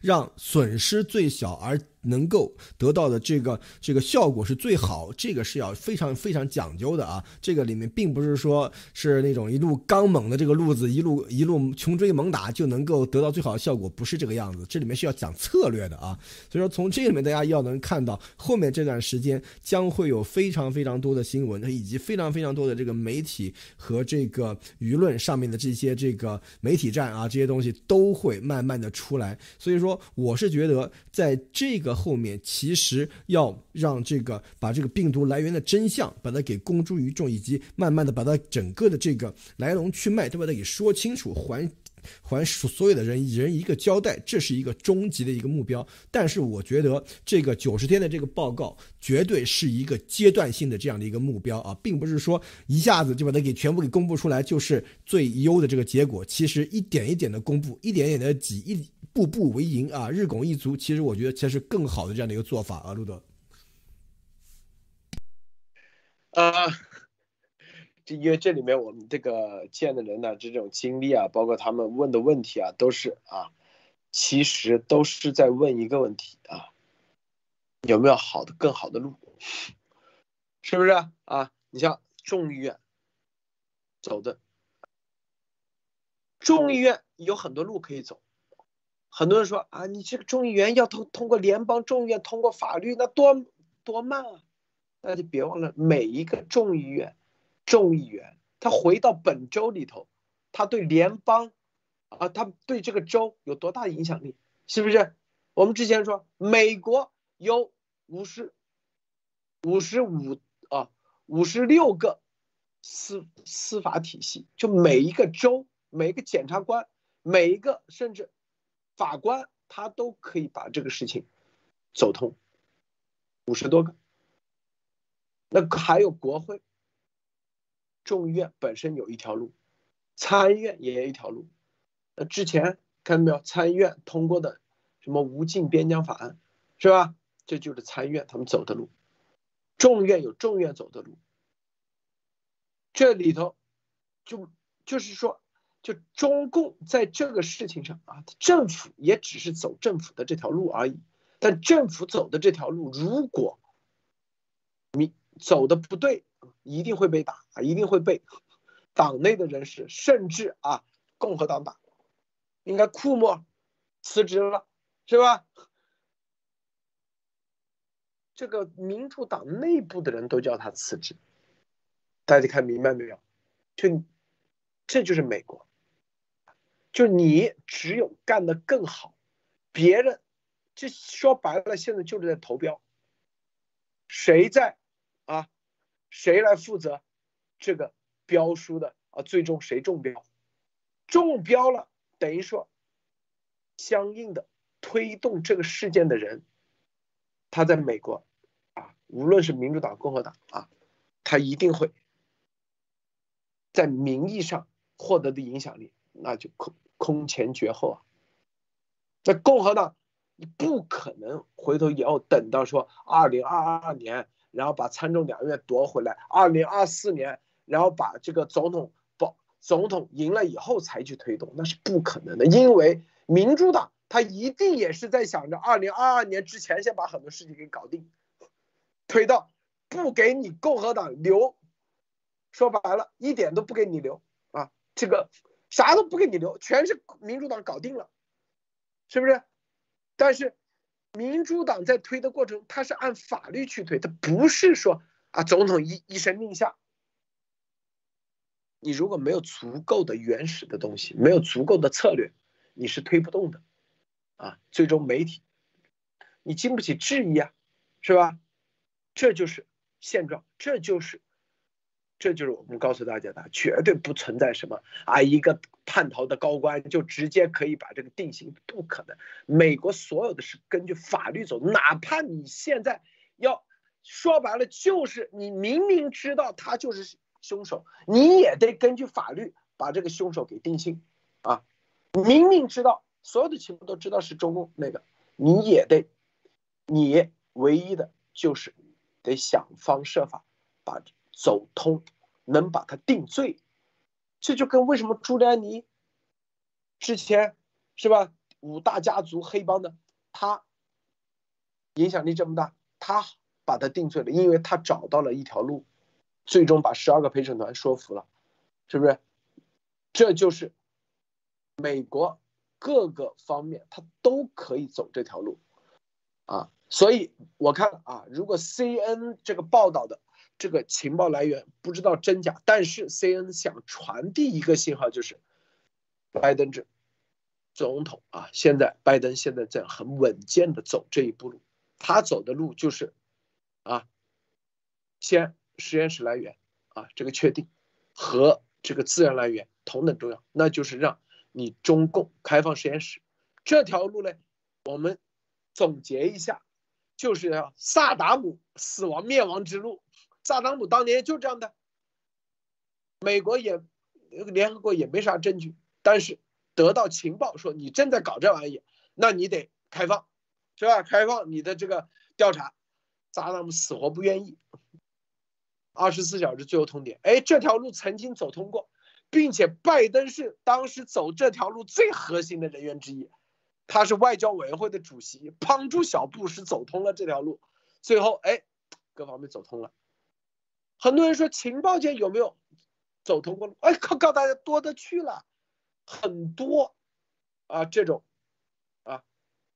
让损失最小，而。能够得到的这个这个效果是最好，这个是要非常非常讲究的啊。这个里面并不是说是那种一路刚猛的这个路子，一路一路穷追猛打就能够得到最好的效果，不是这个样子。这里面是要讲策略的啊。所以说，从这里面大家要能看到，后面这段时间将会有非常非常多的新闻，以及非常非常多的这个媒体和这个舆论上面的这些这个媒体战啊，这些东西都会慢慢的出来。所以说，我是觉得在这个。后面其实要让这个把这个病毒来源的真相把它给公诸于众，以及慢慢的把它整个的这个来龙去脉都把它给说清楚，还还所有的人人一个交代，这是一个终极的一个目标。但是我觉得这个九十天的这个报告绝对是一个阶段性的这样的一个目标啊，并不是说一下子就把它给全部给公布出来就是最优的这个结果。其实一点一点的公布，一点一点的挤一。步步为营啊，日拱一卒，其实我觉得才是更好的这样的一个做法啊，路德。呃，这因为这里面我们这个见的人呢，这种经历啊，包括他们问的问题啊，都是啊，其实都是在问一个问题啊，有没有好的、更好的路？是不是啊？你像众议院走的，众议院有很多路可以走。很多人说啊，你这个众议员要通通过联邦众议院通过法律，那多多慢啊！大家别忘了，每一个众议院众议员，他回到本州里头，他对联邦啊，他对这个州有多大影响力？是不是？我们之前说，美国有五十五十五啊，五十六个司司法体系，就每一个州、每一个检察官、每一个甚至法官，他都可以把这个事情走通。五十多个，那还有国会、众议院本身有一条路，参议院也有一条路。那之前看到没有？参议院通过的什么无尽边疆法案，是吧？这就是参议院他们走的路。众议院有众议院走的路。这里头，就就是说，就中共在这个事情上啊，政府也只是走政府的这条路而已。但政府走的这条路，如果你走的不对，一定会被打啊，一定会被 党内的人士，甚至啊共和党打。应该库莫辞职了，是吧？这个民主党内部的人都叫他辞职，大家看明白没有？就这就是美国，就你只有干得更好，别人。这说白了，现在就是在投标，谁在？谁来负责这个标书的啊？最终谁中标？中标了，等于说相应的推动这个事件的人，他在美国啊，无论是民主党、共和党啊，他一定会在名义上获得的影响力，那就空空前绝后啊！在共和党。你不可能回头以后等到说二零二二年，然后把参众两院夺回来，二零二四年，然后把这个总统保总统赢了以后才去推动，那是不可能的，因为民主党他一定也是在想着二零二二年之前先把很多事情给搞定，推到不给你共和党留，说白了一点都不给你留啊，这个啥都不给你留，全是民主党搞定了，是不是？但是，民主党在推的过程，他是按法律去推，他不是说啊，总统一一声令下，你如果没有足够的原始的东西，没有足够的策略，你是推不动的，啊，最终媒体，你经不起质疑啊，是吧？这就是现状，这就是。这就是我们告诉大家的，绝对不存在什么啊，一个叛逃的高官就直接可以把这个定性，不可能。美国所有的是根据法律走，哪怕你现在要说白了，就是你明明知道他就是凶手，你也得根据法律把这个凶手给定性啊。明明知道所有的情况都知道是中共那个，你也得，你唯一的就是得想方设法把走通。能把他定罪，这就跟为什么朱利安尼之前是吧？五大家族黑帮的他影响力这么大，他把他定罪了，因为他找到了一条路，最终把十二个陪审团说服了，是不是？这就是美国各个方面他都可以走这条路啊，所以我看啊，如果 C N 这个报道的。这个情报来源不知道真假，但是 C N 想传递一个信号，就是拜登这总统啊，现在拜登现在在很稳健的走这一步路，他走的路就是啊，先实验室来源啊这个确定和这个自然来源同等重要，那就是让你中共开放实验室这条路呢，我们总结一下，就是要萨达姆死亡灭亡之路。萨达姆当年就这样的，美国也联合国也没啥证据，但是得到情报说你正在搞这玩意，那你得开放，是吧？开放你的这个调查，萨达姆死活不愿意。二十四小时最后通牒，哎，这条路曾经走通过，并且拜登是当时走这条路最核心的人员之一，他是外交委员会的主席，帮助小布什走通了这条路，最后哎，各方面走通了。很多人说情报界有没有走通过路？哎，告告诉大家多的去了，很多啊，这种啊，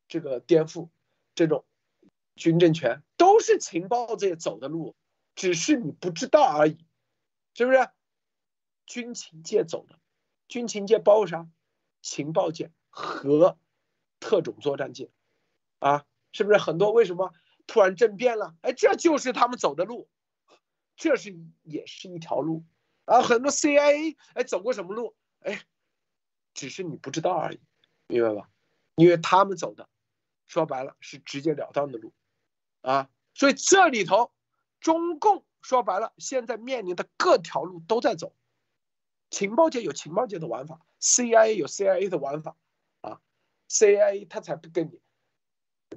这个颠覆，这种军政权都是情报界走的路，只是你不知道而已，是不是？军情界走的，军情界包括啥？情报界和特种作战界啊，是不是很多？为什么突然政变了，哎，这就是他们走的路，这是也是一条路啊。很多 CIA 哎走过什么路，哎，只是你不知道而已，明白吧？因为他们走的，说白了是直截了当的路啊。所以这里头，中共说白了现在面临的各条路都在走，情报界有情报界的玩法，CIA 有 CIA 的玩法啊，CIA 他才不跟你。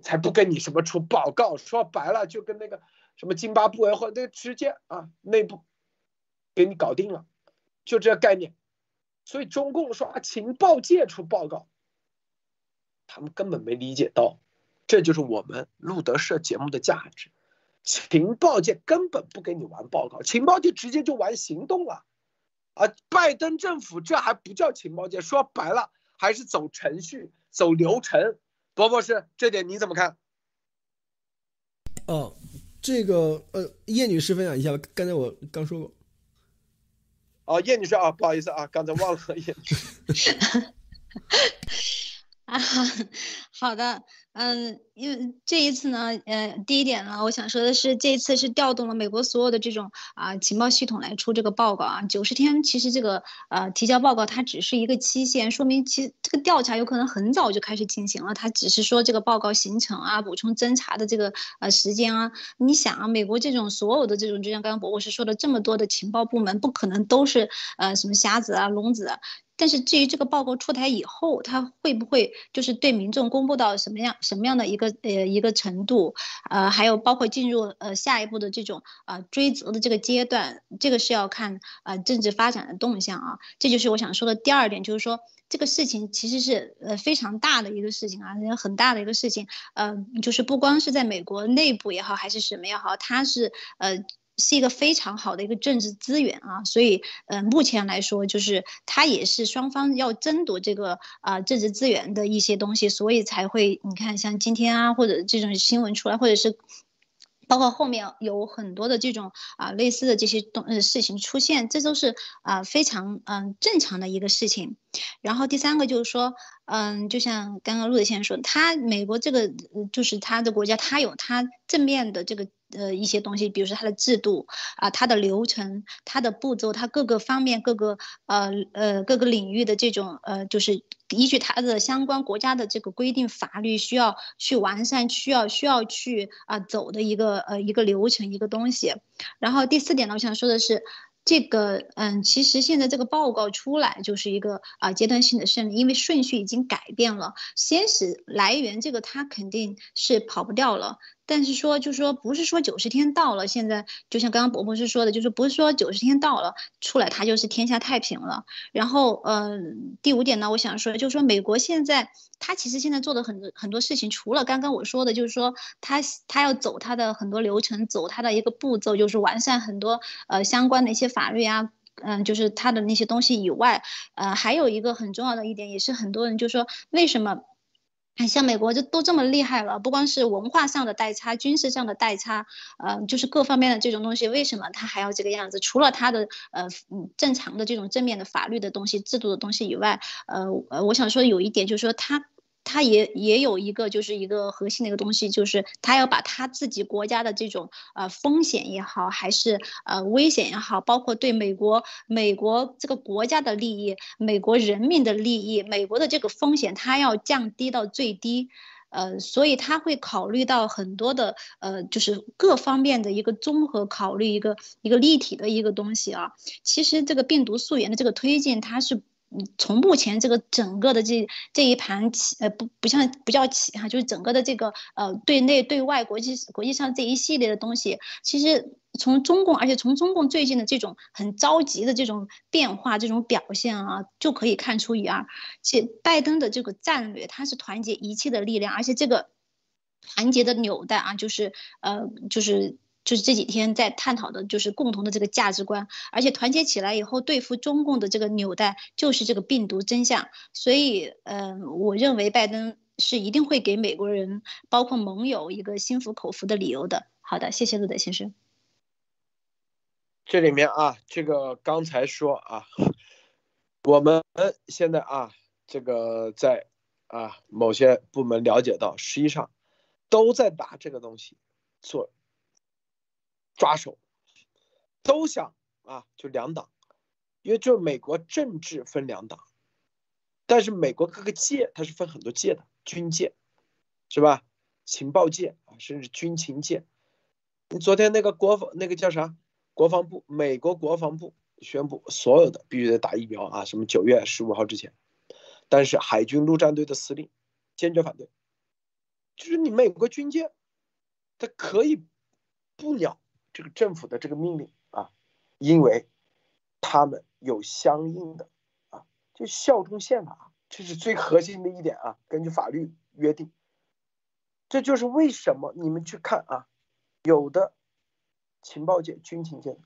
才不跟你什么出报告，说白了就跟那个什么津巴布韦或者直接啊内部给你搞定了，就这概念。所以中共说啊情报界出报告，他们根本没理解到，这就是我们路德社节目的价值。情报界根本不给你玩报告，情报界直接就玩行动了。啊，拜登政府这还不叫情报界，说白了还是走程序、走流程。罗博士，这点你怎么看？哦，这个呃，叶女士分享一下吧。刚才我刚说过。哦，叶女士啊，不好意思啊，刚才忘了叶女士。啊，好的。嗯，因为这一次呢，呃，第一点呢，我想说的是，这一次是调动了美国所有的这种啊情报系统来出这个报告啊。九十天其实这个呃提交报告它只是一个期限，说明其实这个调查有可能很早就开始进行了。它只是说这个报告形成啊，补充侦查的这个呃时间啊。你想啊，美国这种所有的这种，就像刚刚博博士说的，这么多的情报部门，不可能都是呃什么瞎子啊、聋子。但是至于这个报告出台以后，它会不会就是对民众公布到什么样什么样的一个呃一个程度，呃，还有包括进入呃下一步的这种啊追责的这个阶段，这个是要看啊政治发展的动向啊。这就是我想说的第二点，就是说这个事情其实是呃非常大的一个事情啊，很大的一个事情，呃，就是不光是在美国内部也好，还是什么也好，它是呃。是一个非常好的一个政治资源啊，所以，呃，目前来说，就是它也是双方要争夺这个啊政治资源的一些东西，所以才会你看像今天啊，或者这种新闻出来，或者是。包括后面有很多的这种啊类似的这些东呃事情出现，这都是啊非常嗯正常的一个事情。然后第三个就是说，嗯，就像刚刚陆德先生说，他美国这个就是他的国家，他有他正面的这个呃一些东西，比如说它的制度啊，它的流程，它的步骤，它各个方面各个呃呃各个领域的这种呃就是。依据它的相关国家的这个规定法律，需要去完善，需要需要去啊走的一个呃一个流程一个东西。然后第四点呢，我想说的是，这个嗯，其实现在这个报告出来就是一个啊阶段性的胜利，因为顺序已经改变了，先是来源这个它肯定是跑不掉了。但是说，就说，不是说九十天到了，现在就像刚刚伯博是说的，就是不是说九十天到了出来，他就是天下太平了。然后，嗯，第五点呢，我想说，就是说，美国现在他其实现在做的很多很多事情，除了刚刚我说的，就是说他他要走他的很多流程，走他的一个步骤，就是完善很多呃相关的一些法律啊，嗯，就是他的那些东西以外，呃，还有一个很重要的一点，也是很多人就说为什么。像美国就都这么厉害了，不光是文化上的代差，军事上的代差，呃，就是各方面的这种东西，为什么他还要这个样子？除了他的呃正常的这种正面的法律的东西、制度的东西以外，呃呃，我想说有一点就是说他。他也也有一个，就是一个核心的一个东西，就是他要把他自己国家的这种呃风险也好，还是呃危险也好，包括对美国美国这个国家的利益、美国人民的利益、美国的这个风险，他要降低到最低，呃，所以他会考虑到很多的呃，就是各方面的一个综合考虑，一个一个立体的一个东西啊。其实这个病毒溯源的这个推进，它是。从目前这个整个的这这一盘棋，呃，不不像不叫棋哈，就是整个的这个呃对内对外国际国际上这一系列的东西，其实从中共，而且从中共最近的这种很着急的这种变化、这种表现啊，就可以看出一二。且拜登的这个战略，他是团结一切的力量，而且这个团结的纽带啊，就是呃，就是。就是这几天在探讨的，就是共同的这个价值观，而且团结起来以后对付中共的这个纽带，就是这个病毒真相。所以，嗯，我认为拜登是一定会给美国人，包括盟友一个心服口服的理由的。好的，谢谢路德先生。这里面啊，这个刚才说啊，我们现在啊，这个在啊某些部门了解到，实际上都在把这个东西。做抓手，都想啊，就两党，因为就美国政治分两党，但是美国各个界它是分很多界的，军界是吧？情报界啊，甚至军情界。你昨天那个国防那个叫啥？国防部，美国国防部宣布，所有的必须得打疫苗啊，什么九月十五号之前。但是海军陆战队的司令坚决反对，就是你美国军舰，它可以不鸟这个政府的这个命令啊，因为他们有相应的啊，就效忠宪法，这是最核心的一点啊。根据法律约定，这就是为什么你们去看啊，有的情报界、军情界，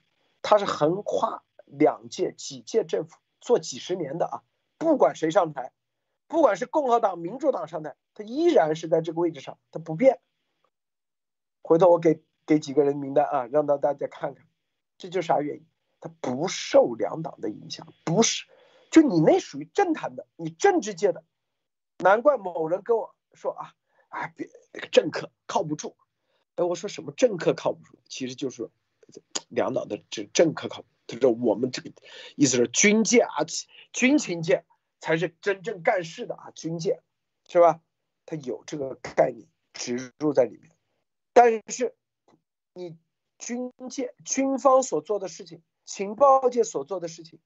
他是横跨两届、几届政府做几十年的啊，不管谁上台。不管是共和党、民主党上台，他依然是在这个位置上，他不变。回头我给给几个人名单啊，让到大家看看，这就是啥原因？他不受两党的影响，不是，就你那属于政坛的，你政治界的，难怪某人跟我说啊，哎，别那个政客靠不住。哎，我说什么政客靠不住？其实就是 两党的这政客靠不住。他说我们这个意思是军界啊，军情界。才是真正干事的啊，军舰，是吧？他有这个概念植入在里面，但是你军界、军方所做的事情，情报界所做的事情，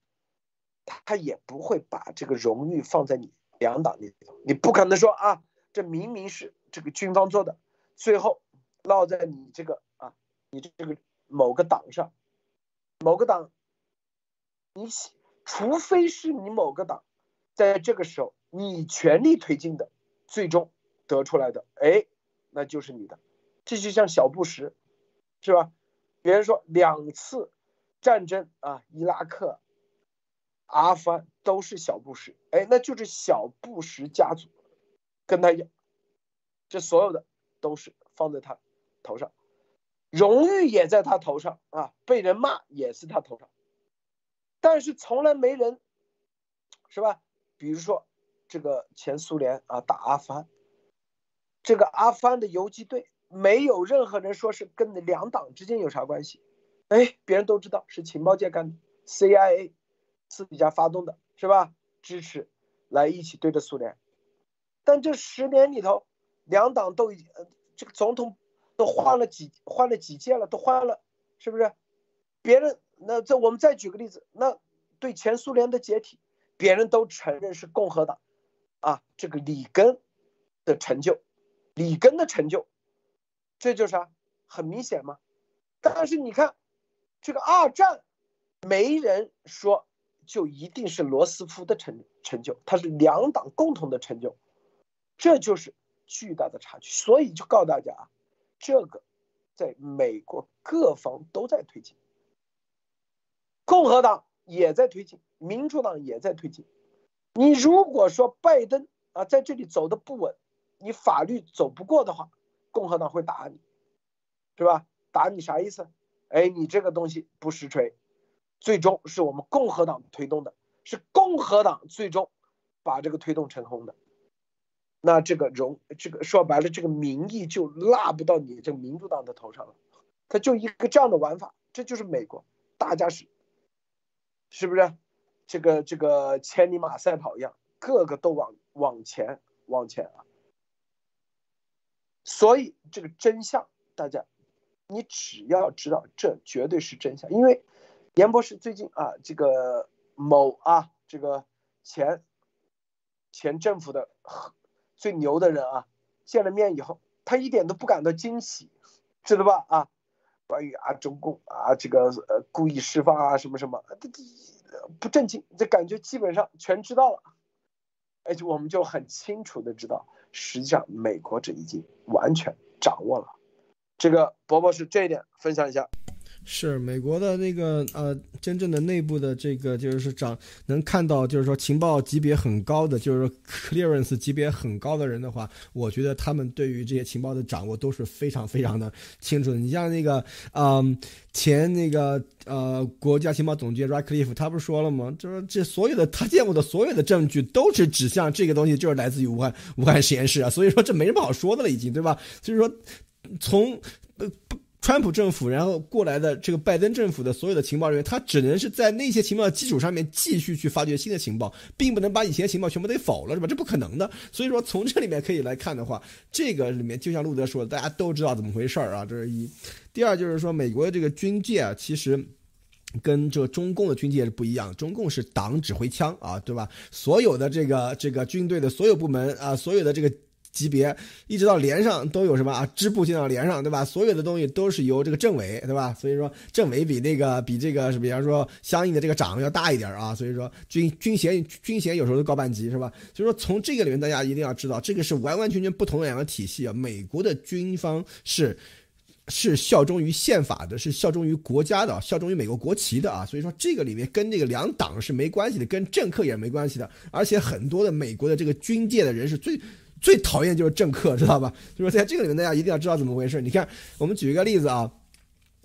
他也不会把这个荣誉放在你两党里头。你不可能说啊，这明明是这个军方做的，最后落在你这个啊，你这个某个党上，某个党，你除非是你某个党。在这个时候，你全力推进的，最终得出来的，哎，那就是你的。这就像小布什，是吧？别人说两次战争啊，伊拉克、阿富汗都是小布什，哎，那就是小布什家族跟他一样，这所有的都是放在他头上，荣誉也在他头上啊，被人骂也是他头上，但是从来没人，是吧？比如说，这个前苏联啊打阿富汗，这个阿富汗的游击队没有任何人说是跟两党之间有啥关系，哎，别人都知道是情报界干的，CIA 私底下发动的，是吧？支持来一起对着苏联，但这十年里头，两党都已经这个总统都换了几换了几届了，都换了，是不是？别人那这我们再举个例子，那对前苏联的解体。别人都承认是共和党，啊，这个里根的成就，里根的成就，这就是啊，很明显嘛。但是你看，这个二战，没人说就一定是罗斯福的成成就，他是两党共同的成就，这就是巨大的差距。所以就告诉大家啊，这个在美国各方都在推进，共和党也在推进。民主党也在推进，你如果说拜登啊在这里走的不稳，你法律走不过的话，共和党会打你，是吧？打你啥意思？哎，你这个东西不实锤，最终是我们共和党推动的，是共和党最终把这个推动成功的，那这个荣，这个说白了，这个民意就落不到你这民主党的头上了，他就一个这样的玩法，这就是美国，大家是，是不是？这个这个千里马赛跑一样，个个都往往前往前啊！所以这个真相，大家，你只要知道，这绝对是真相。因为严博士最近啊，这个某啊，这个前前政府的最牛的人啊，见了面以后，他一点都不感到惊喜，知道吧？啊，关于啊中共啊这个呃故意释放啊什么什么，这这。不正经，这感觉基本上全知道了，而且我们就很清楚的知道，实际上美国这已经完全掌握了。这个伯伯是这一点分享一下。是美国的那个呃，真正的内部的这个就是长能看到，就是说情报级别很高的，就是说 clearance 级别很高的人的话，我觉得他们对于这些情报的掌握都是非常非常的清楚。你像那个嗯，前那个呃国家情报总监 Radcliffe，他不是说了吗？就是这所有的他见过的所有的证据都是指向这个东西就是来自于武汉武汉实验室啊，所以说这没什么好说的了，已经对吧？所以说。从川普政府然后过来的这个拜登政府的所有的情报人员，他只能是在那些情报的基础上面继续去发掘新的情报，并不能把以前的情报全部都否了，是吧？这不可能的。所以说从这里面可以来看的话，这个里面就像路德说的，大家都知道怎么回事儿啊，这是一。第二就是说，美国的这个军界啊，其实。跟这中共的军界是不一样，中共是党指挥枪啊，对吧？所有的这个这个军队的所有部门啊，所有的这个级别，一直到连上都有什么啊？支部进到连上，对吧？所有的东西都是由这个政委，对吧？所以说政委比那个比这个是，比方说相应的这个长要大一点啊。所以说军军衔军衔有时候都高半级，是吧？所以说从这个里面大家一定要知道，这个是完完全全不同的两个体系啊。美国的军方是。是效忠于宪法的，是效忠于国家的，效忠于美国国旗的啊！所以说这个里面跟这个两党是没关系的，跟政客也没关系的。而且很多的美国的这个军界的人是最最讨厌就是政客，知道吧？就是在这个里面大家一定要知道怎么回事。你看，我们举一个例子啊。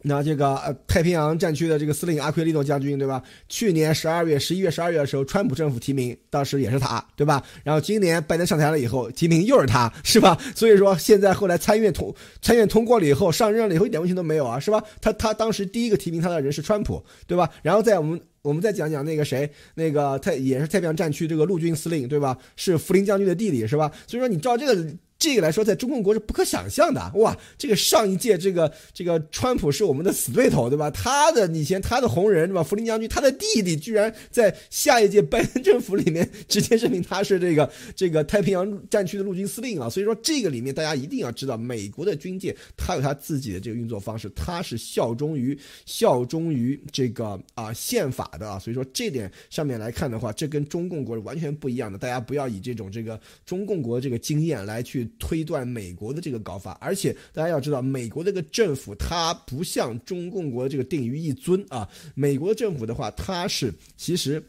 那这个呃太平洋战区的这个司令阿奎利诺将军，对吧？去年十二月、十一月、十二月的时候，川普政府提名，当时也是他，对吧？然后今年拜登上台了以后，提名又是他，是吧？所以说现在后来参院通参院通过了以后，上任了以后一点问题都没有啊，是吧？他他当时第一个提名他的人是川普，对吧？然后在我们我们再讲讲那个谁，那个太也是太平洋战区这个陆军司令，对吧？是福林将军的弟弟，是吧？所以说你照这个。这个来说，在中共国是不可想象的哇！这个上一届这个这个川普是我们的死对头，对吧？他的以前他的红人，对吧？福林将军，他的弟弟居然在下一届拜登政府里面直接任命他是这个这个太平洋战区的陆军司令啊！所以说这个里面大家一定要知道，美国的军界他有他自己的这个运作方式，他是效忠于效忠于这个啊宪法的啊！所以说这点上面来看的话，这跟中共国是完全不一样的。大家不要以这种这个中共国这个经验来去。推断美国的这个搞法，而且大家要知道，美国这个政府它不像中共国这个定于一尊啊，美国政府的话，它是其实。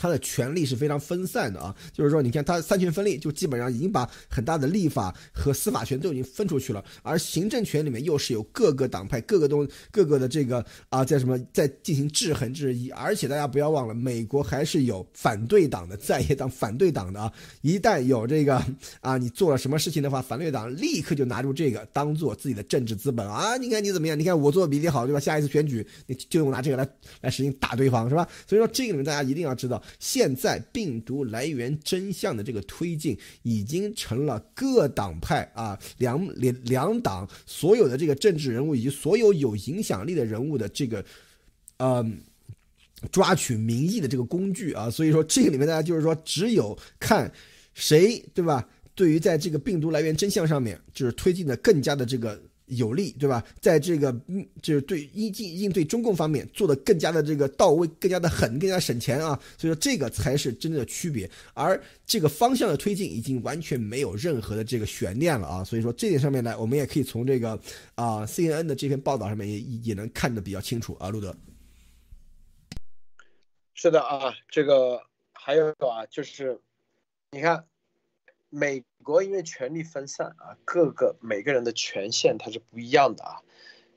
他的权力是非常分散的啊，就是说，你看他三权分立，就基本上已经把很大的立法和司法权都已经分出去了，而行政权里面又是有各个党派、各个东、各个的这个啊，在什么在进行制衡制宜，而且大家不要忘了，美国还是有反对党的在野党、反对党的啊，一旦有这个啊，你做了什么事情的话，反对党立刻就拿出这个当做自己的政治资本啊，你看你怎么样？你看我做的比你好，对吧？下一次选举你就用拿这个来来实行打对方，是吧？所以说这个里面大家一定要知道。现在病毒来源真相的这个推进，已经成了各党派啊两两两党所有的这个政治人物以及所有有影响力的人物的这个，呃，抓取民意的这个工具啊。所以说，这个里面大家就是说，只有看谁对吧？对于在这个病毒来源真相上面，就是推进的更加的这个。有利，对吧？在这个嗯，就是对应应应对中共方面做的更加的这个到位，更加的狠，更加省钱啊。所以说这个才是真正的区别。而这个方向的推进已经完全没有任何的这个悬念了啊。所以说这点上面呢，我们也可以从这个啊 CNN 的这篇报道上面也也能看得比较清楚啊。路德，是的啊，这个还有啊，就是你看。美国因为权力分散啊，各个每个人的权限它是不一样的啊。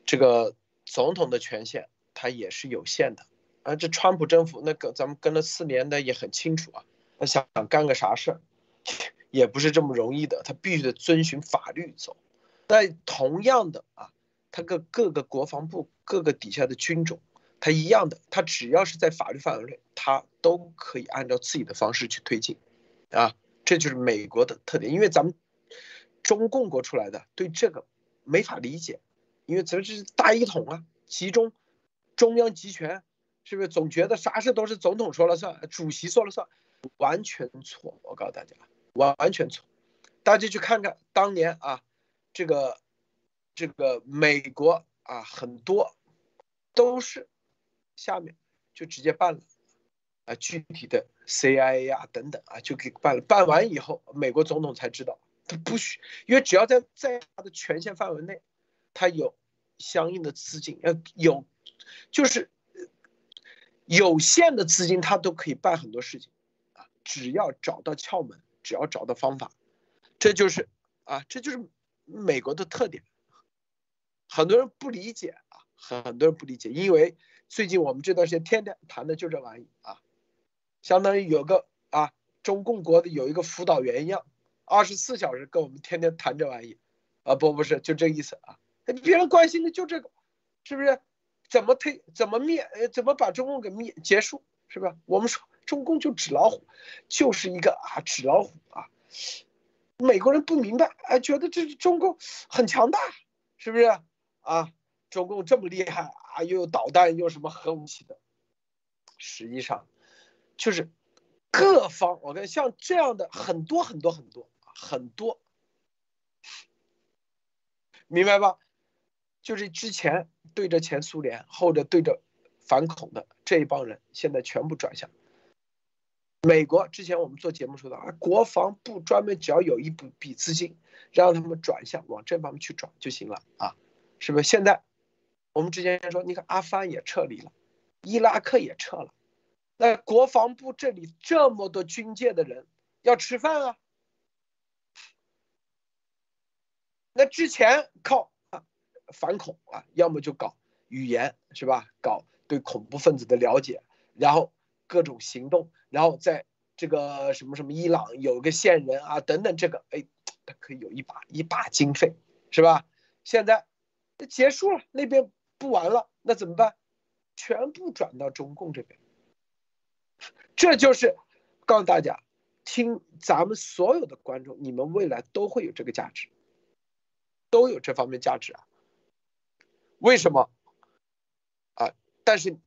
这个总统的权限它也是有限的啊。这川普政府那个咱们跟了四年的也很清楚啊，他想干个啥事儿，也不是这么容易的，他必须得遵循法律走。那同样的啊，他各各个国防部各个底下的军种，他一样的，他只要是在法律范围内，他都可以按照自己的方式去推进啊。这就是美国的特点，因为咱们中共国出来的对这个没法理解，因为咱这是大一统啊，集中中央集权，是不是总觉得啥事都是总统说了算，主席说了算，完全错。我告诉大家，完完全错。大家去看看当年啊，这个这个美国啊，很多都是下面就直接办了。啊，具体的 CIA 呀等等啊，就给办了。办完以后，美国总统才知道，他不许，因为只要在在他的权限范围内，他有相应的资金，要有，就是有限的资金，他都可以办很多事情啊。只要找到窍门，只要找到方法，这就是啊，这就是美国的特点。很多人不理解啊，很多人不理解，因为最近我们这段时间天天谈的就这玩意啊。相当于有个啊，中共国的有一个辅导员一样，二十四小时跟我们天天谈这玩意，啊，不不是，就这意思啊。别人关心的就这个，是不是？怎么推？怎么灭？呃，怎么把中共给灭结束？是吧？我们说中共就纸老虎，就是一个啊纸老虎啊。美国人不明白，哎，觉得这中共很强大，是不是？啊，中共这么厉害啊，又有导弹，又什么核武器的，实际上就是各方，我看像这样的很多很多很多很多，明白吧？就是之前对着前苏联，后者对着反恐的这一帮人，现在全部转向美国。之前我们做节目说的啊，国防部专门只要有一笔笔资金，让他们转向往这方面去转就行了啊，是不是？现在我们之前说，你看阿富汗也撤离了，伊拉克也撤了，那国防部这里这么多军界的人要吃饭啊，那之前靠。反恐啊，要么就搞语言是吧？搞对恐怖分子的了解，然后各种行动，然后在这个什么什么伊朗有个线人啊等等，这个哎，他可以有一把一把经费是吧？现在结束了，那边不玩了，那怎么办？全部转到中共这边。这就是告诉大家，听咱们所有的观众，你们未来都会有这个价值，都有这方面价值啊。为什么？啊！但是，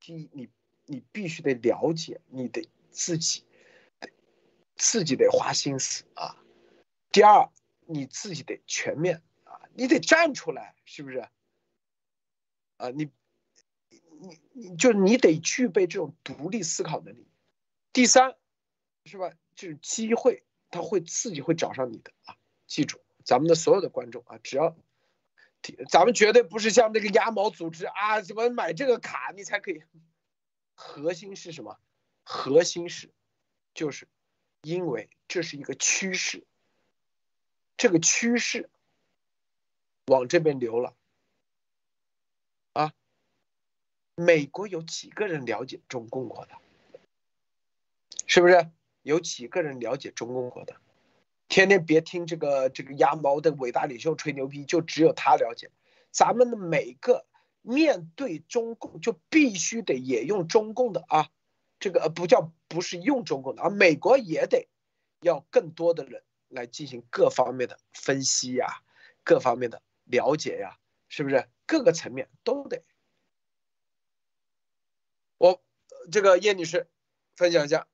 第一，你你必须得了解，你得自己，自己得花心思啊。第二，你自己得全面啊，你得站出来，是不是？啊，你你你就你得具备这种独立思考能力。第三，是吧？就是机会，他会自己会找上你的啊！记住，咱们的所有的观众啊，只要。咱们绝对不是像那个鸭毛组织啊，怎么买这个卡你才可以？核心是什么？核心是，就是因为这是一个趋势，这个趋势往这边流了啊！美国有几个人了解中共国的？是不是有几个人了解中共国的？天天别听这个这个鸭毛的伟大领袖吹牛逼，就只有他了解。咱们的每个面对中共，就必须得也用中共的啊，这个不叫不是用中共的啊，美国也得要更多的人来进行各方面的分析呀，各方面的了解呀，是不是？各个层面都得。我这个叶女士分享一下。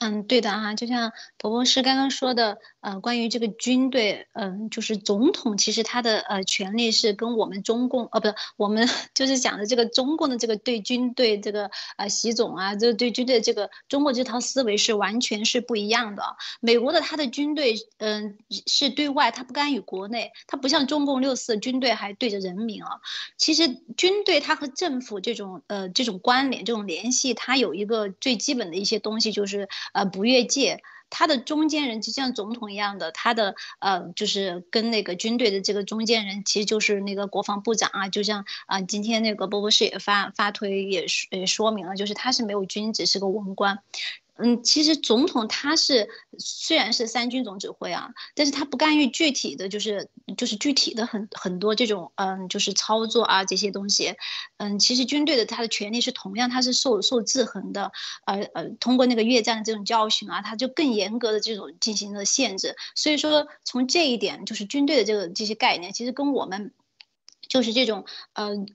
嗯，对的哈，就像婆婆是刚刚说的，呃，关于这个军队，嗯，就是总统，其实他的呃权力是跟我们中共，哦，不是，我们 就是讲的这个中共的这个对军队这个呃习总啊，这对军队这个中国这套思维是完全是不一样的。美国的他的军队，嗯，是对外，他不干预国内，他不像中共六四军队还对着人民啊。其实军队它和政府这种呃这种关联、这种联系，它有一个最基本的一些东西就是。呃，不越界，他的中间人就像总统一样的，他的呃，就是跟那个军队的这个中间人，其实就是那个国防部长啊，就像啊，今天那个波波士也发发推也也说明了，就是他是没有军职，是个文官。嗯，其实总统他是虽然是三军总指挥啊，但是他不干预具体的就是就是具体的很很多这种嗯就是操作啊这些东西，嗯，其实军队的他的权利是同样他是受受制衡的，呃呃，通过那个越战的这种教训啊，他就更严格的这种进行了限制，所以说从这一点就是军队的这个这些概念，其实跟我们就是这种嗯。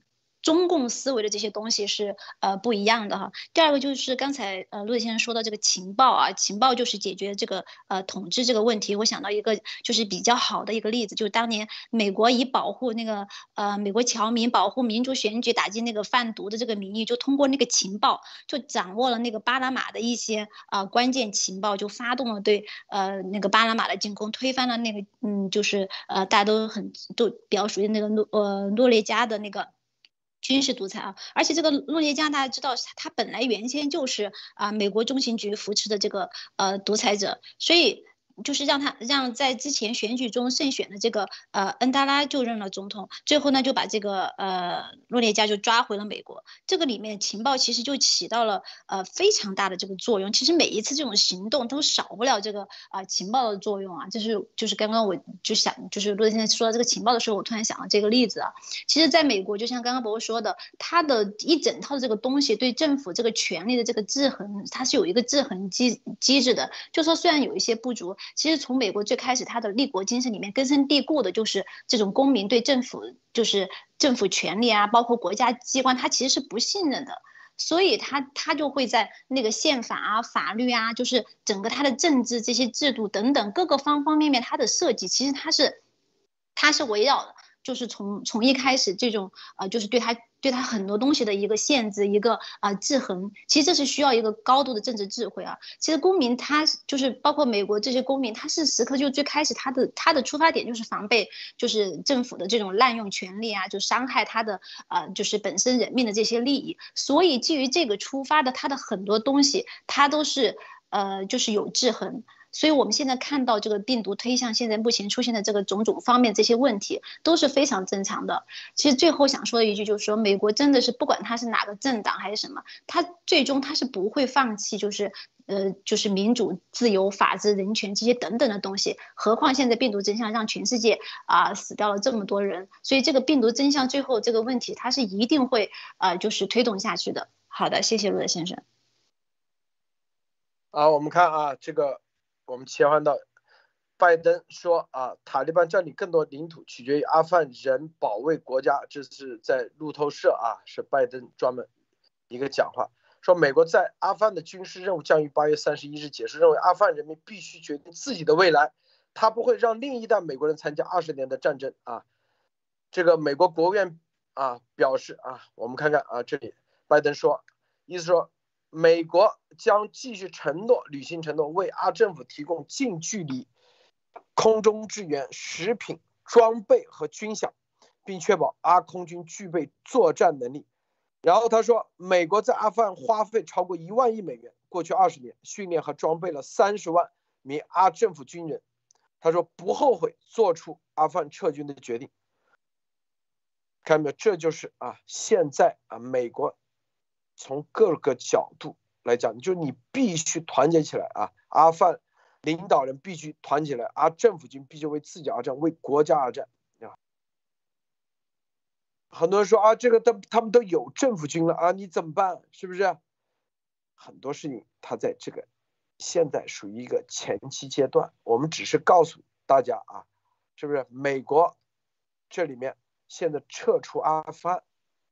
中共思维的这些东西是呃不一样的哈。第二个就是刚才呃陆先生说的这个情报啊，情报就是解决这个呃统治这个问题。我想到一个就是比较好的一个例子，就是当年美国以保护那个呃美国侨民、保护民主选举、打击那个贩毒的这个名义，就通过那个情报，就掌握了那个巴拿马的一些啊关键情报，就发动了对呃那个巴拿马的进攻，推翻了那个嗯就是呃大家都很都比较熟悉那个诺呃诺列加的那个。军事独裁啊，而且这个诺列加大家知道，他本来原先就是啊美国中情局扶持的这个呃独裁者，所以就是让他让在之前选举中胜选的这个呃恩达拉就任了总统，最后呢就把这个呃诺列加就抓回了美国。这个里面情报其实就起到了呃非常大的这个作用。其实每一次这种行动都少不了这个啊情报的作用啊。就是就是刚刚我就想就是陆先生说到这个情报的时候，我突然想到这个例子啊。其实在美国，就像刚刚伯伯说的，他的一整套的这个东西对政府这个权力的这个制衡，它是有一个制衡机机制的。就说虽然有一些不足。其实从美国最开始，它的立国精神里面根深蒂固的就是这种公民对政府，就是政府权力啊，包括国家机关，他其实是不信任的，所以他他就会在那个宪法啊、法律啊，就是整个他的政治这些制度等等各个方方面面，它的设计其实它是，它是围绕的。就是从从一开始这种呃，就是对他对他很多东西的一个限制，一个啊制衡，其实这是需要一个高度的政治智慧啊。其实公民他就是包括美国这些公民，他是时刻就最开始他的他的出发点就是防备，就是政府的这种滥用权力啊，就伤害他的呃就是本身人民的这些利益。所以基于这个出发的，他的很多东西他都是呃就是有制衡。所以，我们现在看到这个病毒推向现在目前出现的这个种种方面这些问题都是非常正常的。其实最后想说的一句就是说，美国真的是不管他是哪个政党还是什么，他最终他是不会放弃，就是呃，就是民主、自由、法治、人权这些等等的东西。何况现在病毒真相让全世界啊死掉了这么多人，所以这个病毒真相最后这个问题，它是一定会呃就是推动下去的。好的，谢谢陆德先生。啊，我们看啊这个。我们切换到，拜登说啊，塔利班占领更多领土取决于阿富汗人保卫国家，这是在路透社啊，是拜登专门一个讲话，说美国在阿富汗的军事任务将于八月三十一日结束，认为阿富汗人民必须决定自己的未来，他不会让另一代美国人参加二十年的战争啊。这个美国国务院啊表示啊，我们看看啊，这里拜登说，意思说。美国将继续承诺履行承诺，为阿政府提供近距离空中支援、食品、装备和军饷，并确保阿空军具备作战能力。然后他说，美国在阿富汗花费超过一万亿美元，过去二十年训练和装备了三十万名阿政府军人。他说不后悔做出阿富汗撤军的决定。看到没有？这就是啊，现在啊，美国。从各个角度来讲，就你必须团结起来啊！阿富汗领导人必须团结起来，而政府军必须为自己而战，为国家而战啊！很多人说啊，这个都他们都有政府军了啊，你怎么办？是不是？很多事情他在这个现在属于一个前期阶段，我们只是告诉大家啊，是不是？美国这里面现在撤出阿富汗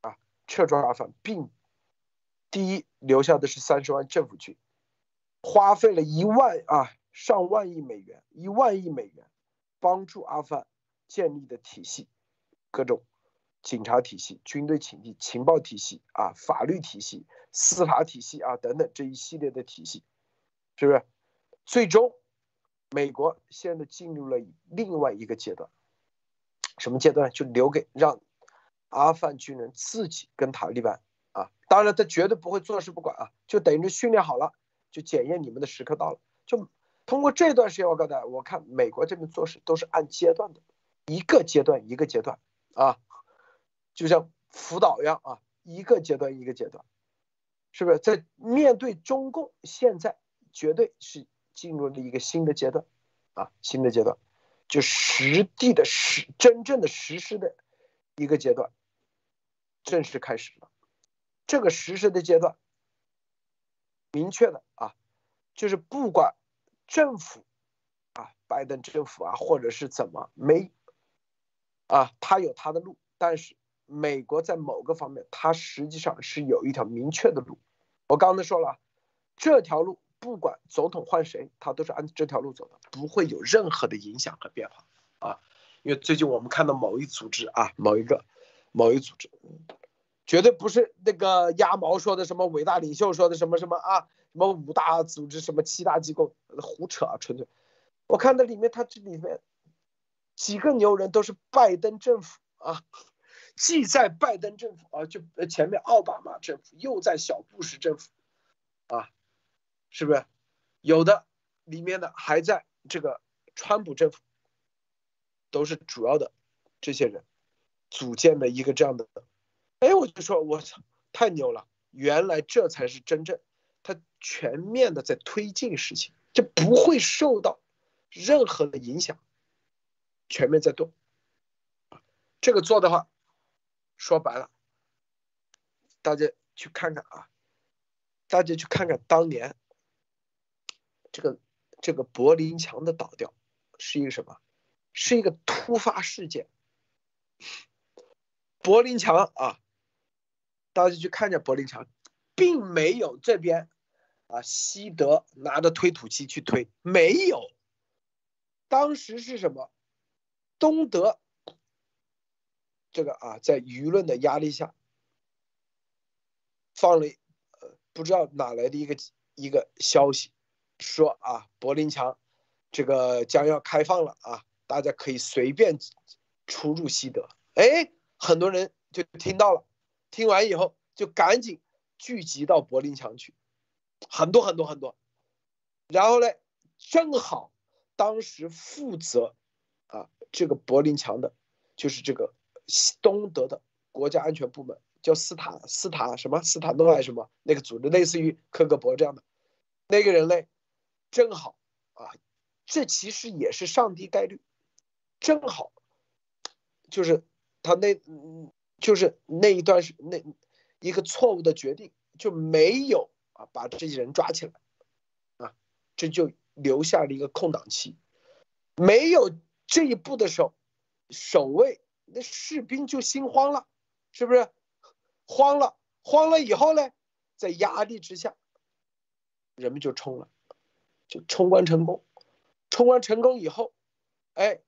啊，撤出阿富汗并。第一，留下的是三十万政府军，花费了一万啊上万亿美元，一万亿美元，帮助阿富汗建立的体系，各种警察体系、军队体系、情报体系啊、法律体系、司法体系啊等等这一系列的体系，是不是？最终，美国现在进入了另外一个阶段，什么阶段？就留给让阿富汗军人自己跟塔利班。啊，当然他绝对不会坐视不管啊，就等于训练好了，就检验你们的时刻到了，就通过这段时间，我告诉大家，我看美国这边做事都是按阶段的，一个阶段一个阶段啊，就像辅导一样啊，一个阶段一个阶段，是不是在面对中共现在绝对是进入了一个新的阶段啊，新的阶段，就实地的实真正的实施的一个阶段正式开始了。这个实施的阶段，明确的啊，就是不管政府啊，拜登政府啊，或者是怎么没啊，他有他的路，但是美国在某个方面，它实际上是有一条明确的路。我刚才说了，这条路不管总统换谁，他都是按这条路走的，不会有任何的影响和变化啊。因为最近我们看到某一组织啊，某一个某一组织。绝对不是那个鸭毛说的什么伟大领袖说的什么什么啊，什么五大组织什么七大机构胡扯啊，纯粹。我看到里面他这里面几个牛人都是拜登政府啊，既在拜登政府啊，就前面奥巴马政府，又在小布什政府啊，是不是？有的里面的还在这个川普政府都是主要的这些人组建的一个这样的，哎，我就说我操，太牛了！原来这才是真正他全面的在推进事情，就不会受到任何的影响，全面在动。这个做的话，说白了，大家去看看啊，大家去看看当年这个这个柏林墙的倒掉是一个什么？是一个突发事件。柏林墙啊，大家去看见柏林墙，并没有这边啊西德拿着推土机去推，没有。当时是什么？东德。这个啊，在舆论的压力下，放了呃不知道哪来的一个一个消息，说啊柏林墙这个将要开放了啊，大家可以随便出入西德。哎，很多人就听到了，听完以后就赶紧聚集到柏林墙去，很多很多很多。然后呢，正好当时负责啊这个柏林墙的，就是这个。东德的国家安全部门叫斯塔斯塔什么斯塔诺还是什么那个组织，类似于科格博这样的那个人类，正好啊，这其实也是上帝概率，正好就是他那嗯就是那一段是那一个错误的决定，就没有啊把这些人抓起来啊，这就留下了一个空档期，没有这一步的时候，守卫。那士兵就心慌了，是不是？慌了，慌了以后呢，在压力之下，人们就冲了，就冲关成功。冲关成功以后，哎，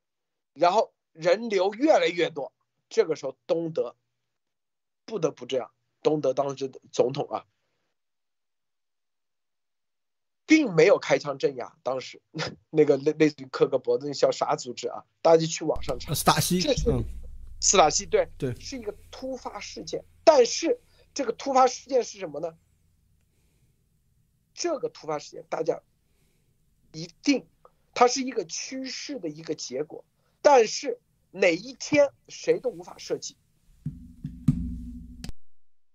然后人流越来越多。这个时候，东德不得不这样。东德当时的总统啊，并没有开枪镇压。当时 那个类类似于克格勃的那叫啥组织啊？大家去网上查。斯塔西。嗯。斯塔西对对，是一个突发事件，但是这个突发事件是什么呢？这个突发事件大家一定，它是一个趋势的一个结果，但是哪一天谁都无法设计。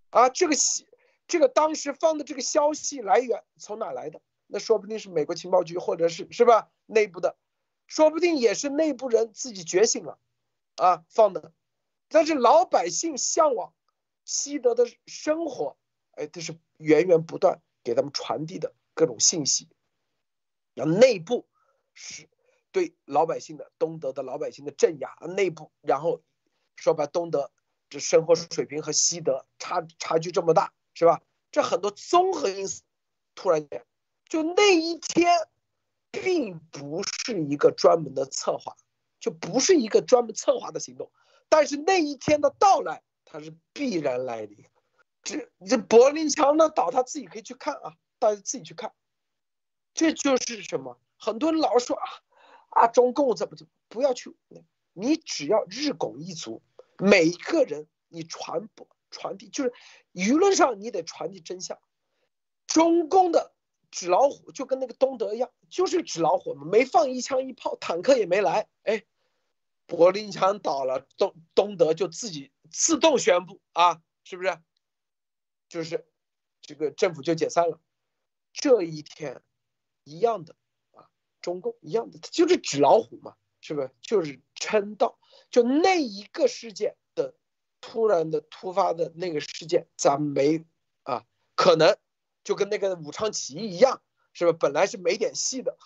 啊，这个消，这个当时放的这个消息来源从哪来的？那说不定是美国情报局，或者是是吧内部的，说不定也是内部人自己觉醒了，啊放的。但是老百姓向往西德的生活，哎，这是源源不断给他们传递的各种信息。然后内部是对老百姓的东德的老百姓的镇压，内部然后说白，东德这生活水平和西德差差距这么大，是吧？这很多综合因素，突然间就那一天，并不是一个专门的策划，就不是一个专门策划的行动。但是那一天的到来，它是必然来临。这这柏林墙的倒，他自己可以去看啊，大家自己去看。这就是什么？很多人老说啊啊，中共怎么怎么，不要去。你只要日拱一卒，每一个人你传播传递，就是舆论上你得传递真相。中共的纸老虎就跟那个东德一样，就是纸老虎嘛，没放一枪一炮，坦克也没来，哎。柏林墙倒了，东东德就自己自动宣布啊，是不是？就是这个政府就解散了。这一天一样的啊，中共一样的，就是纸老虎嘛，是不是？就是称道，就那一个事件的突然的突发的那个事件，咱没啊，可能就跟那个武昌起义一样，是吧？本来是没点戏的，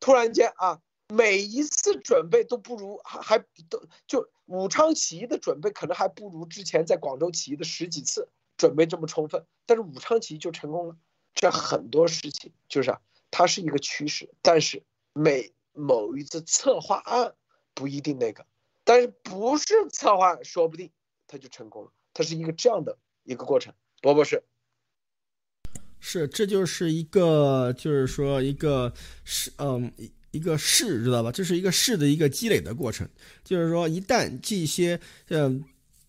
突然间啊。每一次准备都不如还还都就武昌起义的准备可能还不如之前在广州起义的十几次准备这么充分，但是武昌起义就成功了。这很多事情就是啊，它是一个趋势，但是每某一次策划案不一定那个，但是不是策划说不定他就成功了，它是一个这样的一个过程。博博士，是，这就是一个就是说一个是嗯。一个势，知道吧？这是一个势的一个积累的过程。就是说，一旦这些嗯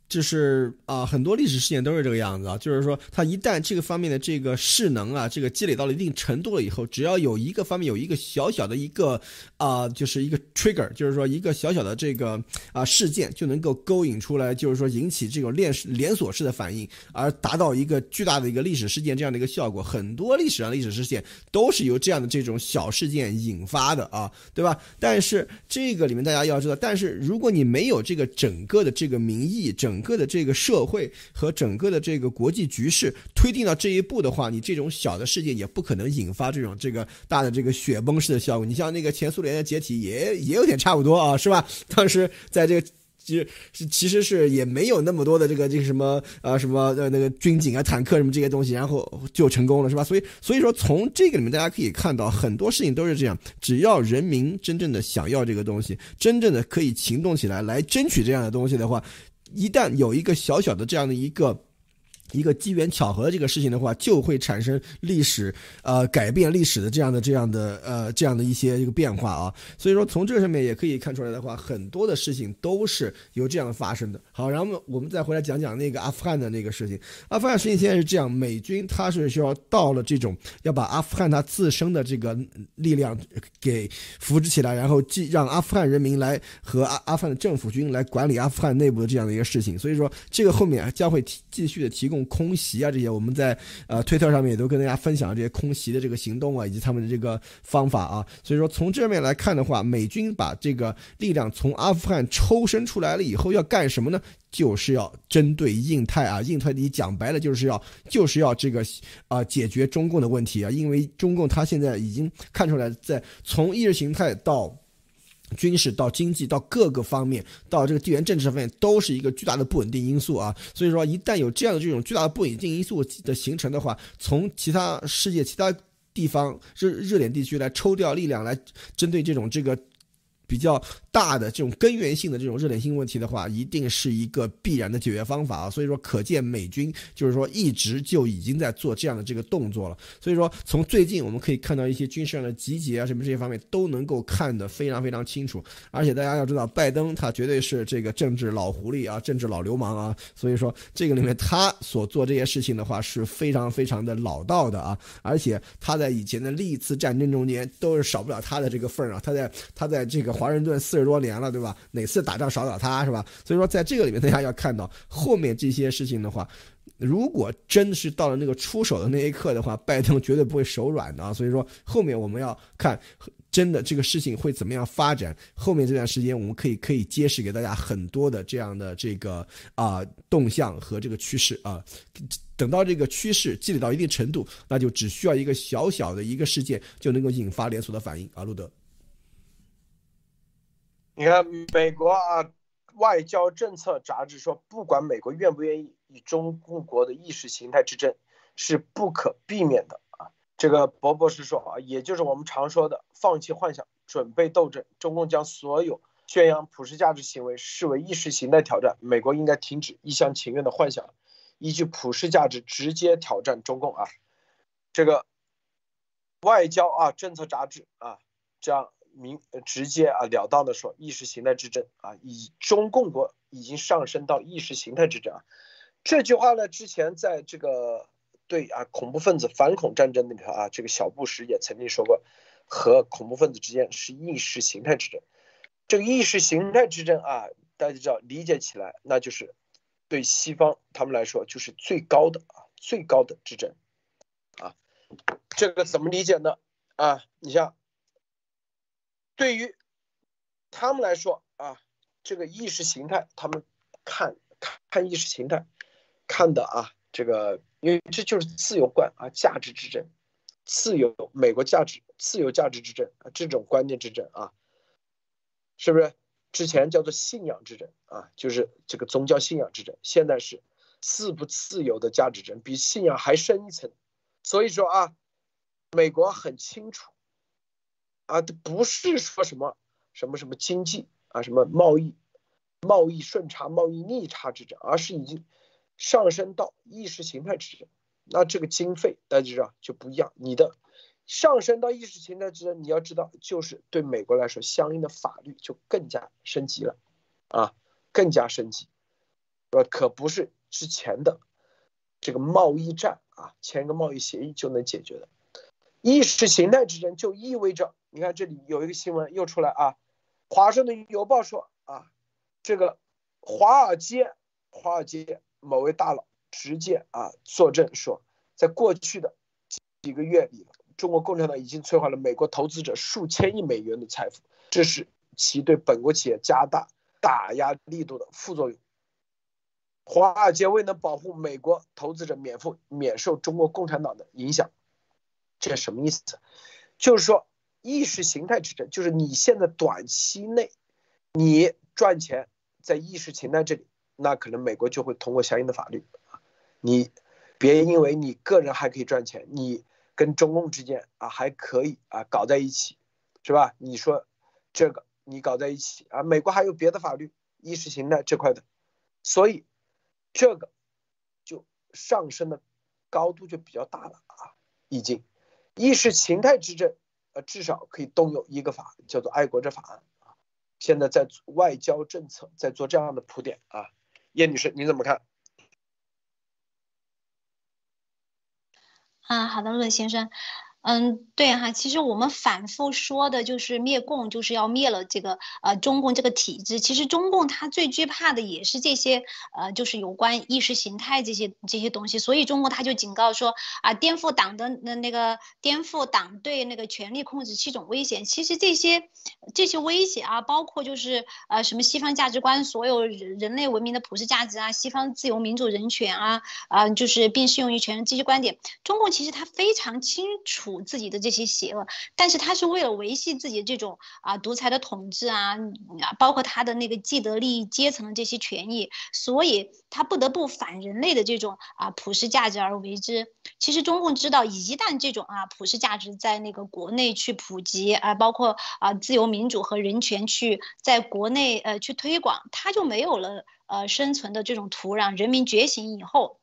就是啊，很多历史事件都是这个样子啊，就是说，它一旦这个方面的这个势能啊，这个积累到了一定程度了以后，只要有一个方面有一个小小的一个啊，就是一个 trigger，就是说一个小小的这个啊事件，就能够勾引出来，就是说引起这种链连锁式的反应，而达到一个巨大的一个历史事件这样的一个效果。很多历史上历史事件都是由这样的这种小事件引发的啊，对吧？但是这个里面大家要知道，但是如果你没有这个整个的这个民意整。整个的这个社会和整个的这个国际局势推定到这一步的话，你这种小的事件也不可能引发这种这个大的这个雪崩式的效果。你像那个前苏联的解体也 也有点差不多啊，是吧？当时在这个其实是其实是也没有那么多的这个这个什么呃什么呃那个军警啊坦克什么这些东西，然后就成功了，是吧？所以所以说从这个里面大家可以看到很多事情都是这样，只要人民真正的想要这个东西，真正的可以行动起来来争取这样的东西的话。一旦有一个小小的这样的一个。一个机缘巧合的这个事情的话，就会产生历史呃改变历史的这样的这样的呃这样的一些一个变化啊。所以说从这个上面也可以看出来的话，很多的事情都是由这样发生的。好，然后我们再回来讲讲那个阿富汗的那个事情。阿富汗事情现在是这样，美军他是需要到了这种要把阿富汗他自身的这个力量给扶持起来，然后继让阿富汗人民来和阿阿富汗的政府军来管理阿富汗内部的这样的一个事情。所以说这个后面将会提继续的提供。空袭啊，这些我们在呃推特上面也都跟大家分享这些空袭的这个行动啊，以及他们的这个方法啊。所以说从这面来看的话，美军把这个力量从阿富汗抽身出来了以后，要干什么呢？就是要针对印太啊，印太你讲白了就是要就是要这个啊解决中共的问题啊，因为中共他现在已经看出来，在从意识形态到。军事到经济到各个方面，到这个地缘政治方面，都是一个巨大的不稳定因素啊。所以说，一旦有这样的这种巨大的不稳定因素的形成的话，从其他世界其他地方热热点地区来抽调力量，来针对这种这个。比较大的这种根源性的这种热点性问题的话，一定是一个必然的解决方法啊。所以说，可见美军就是说一直就已经在做这样的这个动作了。所以说，从最近我们可以看到一些军事上的集结啊，什么这些方面都能够看得非常非常清楚。而且大家要知道，拜登他绝对是这个政治老狐狸啊，政治老流氓啊。所以说，这个里面他所做这些事情的话是非常非常的老道的啊。而且他在以前的历次战争中间都是少不了他的这个份儿啊。他在他在这个。华盛顿四十多年了，对吧？哪次打仗少打他是吧？所以说，在这个里面，大家要看到后面这些事情的话，如果真的是到了那个出手的那一刻的话，拜登绝对不会手软的啊！所以说，后面我们要看真的这个事情会怎么样发展。后面这段时间，我们可以可以揭示给大家很多的这样的这个啊动向和这个趋势啊。等到这个趋势积累到一定程度，那就只需要一个小小的一个事件就能够引发连锁的反应啊，路德。你看，美国啊，外交政策杂志说，不管美国愿不愿意，与中共国的意识形态之争是不可避免的啊。这个博博士说啊，也就是我们常说的放弃幻想，准备斗争。中共将所有宣扬普世价值行为视为意识形态挑战，美国应该停止一厢情愿的幻想，依据普世价值直接挑战中共啊。这个外交啊政策杂志啊，这样。明直接啊了当的说，意识形态之争啊，以中共国已经上升到意识形态之争啊。这句话呢，之前在这个对啊恐怖分子反恐战争里头啊，这个小布什也曾经说过，和恐怖分子之间是意识形态之争。这个意识形态之争啊，大家知道理解起来，那就是对西方他们来说就是最高的啊最高的之争啊。这个怎么理解呢？啊，你像。对于他们来说啊，这个意识形态，他们看看意识形态，看的啊，这个因为这就是自由观啊，价值之争，自由美国价值，自由价值之争啊，这种观念之争啊，是不是？之前叫做信仰之争啊，就是这个宗教信仰之争，现在是自不自由的价值争，比信仰还深一层。所以说啊，美国很清楚。啊，这不是说什么什么什么经济啊，什么贸易、贸易顺差、贸易逆差之争，而是已经上升到意识形态之争。那这个经费大家知道就不一样。你的上升到意识形态之争，你要知道，就是对美国来说，相应的法律就更加升级了，啊，更加升级。呃，可不是之前的这个贸易战啊，签个贸易协议就能解决的。意识形态之争就意味着，你看这里有一个新闻又出来啊，《华盛顿邮报》说啊，这个华尔街，华尔街某位大佬直接啊作证说，在过去的几个月里，中国共产党已经摧毁了美国投资者数千亿美元的财富，这是其对本国企业加大打压力度的副作用。华尔街未能保护美国投资者免负免受中国共产党的影响，这什么意思？就是说意识形态之争，就是你现在短期内你赚钱在意识形态这里，那可能美国就会通过相应的法律你别因为你个人还可以赚钱，你跟中共之间啊还可以啊搞在一起，是吧？你说这个你搞在一起啊，美国还有别的法律意识形态这块的，所以。这个就上升的高度就比较大了啊，已经意识形态之争，至少可以动用一个法，叫做《爱国者法案》啊。现在在外交政策在做这样的铺垫啊，叶女士你怎么看？啊，好的，陆先生。嗯，对哈，其实我们反复说的就是灭共，就是要灭了这个呃中共这个体制。其实中共他最惧怕的也是这些呃，就是有关意识形态这些这些东西。所以中共他就警告说啊，颠覆党的那那个颠覆党对那个权力控制是一种危险。其实这些这些威胁啊，包括就是呃什么西方价值观，所有人人类文明的普世价值啊，西方自由民主人权啊啊，就是并适用于全人这些观点，中共其实他非常清楚。自己的这些邪恶，但是他是为了维系自己这种啊独裁的统治啊，啊包括他的那个既得利益阶层的这些权益，所以他不得不反人类的这种啊普世价值而为之。其实中共知道，一旦这种啊普世价值在那个国内去普及啊，包括啊自由民主和人权去在国内呃去推广，他就没有了呃生存的这种土壤。人民觉醒以后。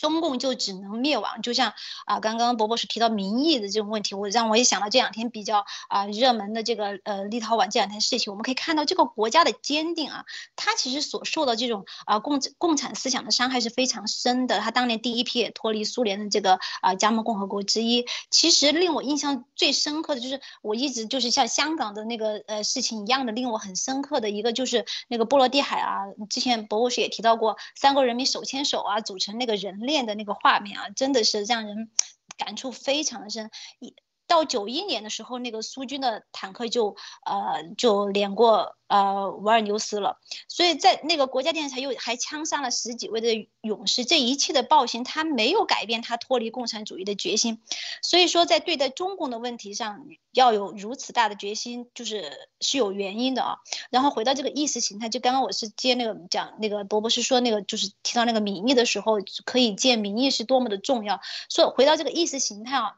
中共就只能灭亡，就像啊，刚刚伯伯是提到民意的这种问题，我让我也想到这两天比较啊热门的这个呃立陶宛这两天事情，我们可以看到这个国家的坚定啊，他其实所受到这种啊共共产思想的伤害是非常深的。他当年第一批也脱离苏联的这个啊加盟共和国之一，其实令我印象最深刻的就是我一直就是像香港的那个呃事情一样的，令我很深刻的一个就是那个波罗的海啊，之前伯伯是也提到过，三国人民手牵手啊，组成那个人类。练的那个画面啊，真的是让人感触非常深。到九一年的时候，那个苏军的坦克就呃就连过呃维尔纽斯了，所以在那个国家电视台又还枪杀了十几位的勇士。这一切的暴行，他没有改变他脱离共产主义的决心。所以说，在对待中共的问题上，要有如此大的决心，就是是有原因的啊。然后回到这个意识形态，就刚刚我是接那个讲那个博博士说那个，就是提到那个民意的时候，可以见民意是多么的重要。说回到这个意识形态啊。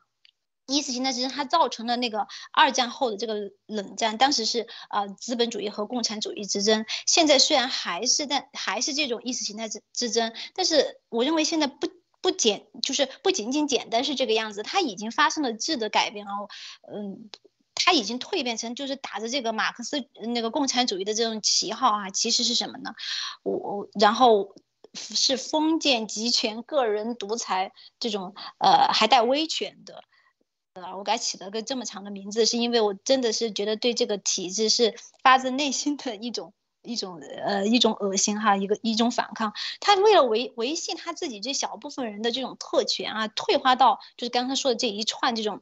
意识形态之争，它造成了那个二战后的这个冷战，当时是呃资本主义和共产主义之争。现在虽然还是但还是这种意识形态之之争，但是我认为现在不不简就是不仅仅简单是这个样子，它已经发生了质的改变啊，嗯，它已经蜕变成就是打着这个马克思那个共产主义的这种旗号啊，其实是什么呢？我然后是封建集权、个人独裁这种呃还带威权的。啊，我给起了个这么长的名字，是因为我真的是觉得对这个体制是发自内心的一种一种呃一种恶心哈，一个一种反抗。他为了维维系他自己这小部分人的这种特权啊，退化到就是刚才说的这一串这种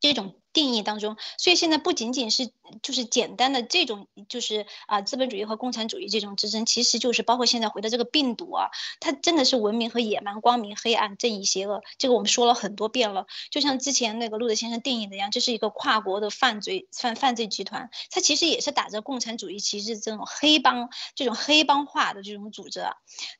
这种。定义当中，所以现在不仅仅是就是简单的这种就是啊资本主义和共产主义这种之争，其实就是包括现在回到这个病毒啊，它真的是文明和野蛮、光明、黑暗、正义、邪恶，这个我们说了很多遍了。就像之前那个路德先生定义的一样，这是一个跨国的犯罪犯犯罪集团，它其实也是打着共产主义旗帜这种黑帮这种黑帮化的这种组织。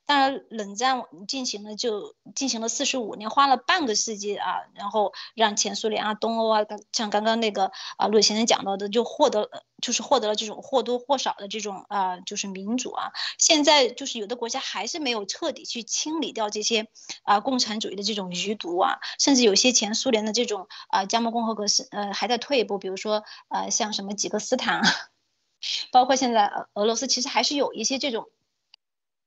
当然，冷战进行了就进行了四十五年，花了半个世纪啊，然后让前苏联啊、东欧啊像。刚刚那个啊，陆先生讲到的，就获得就是获得了这种或多或少的这种啊，就是民主啊。现在就是有的国家还是没有彻底去清理掉这些啊共产主义的这种余毒啊，甚至有些前苏联的这种啊加盟共和国是呃还在退一步，比如说呃像什么几个斯坦啊，包括现在俄罗斯其实还是有一些这种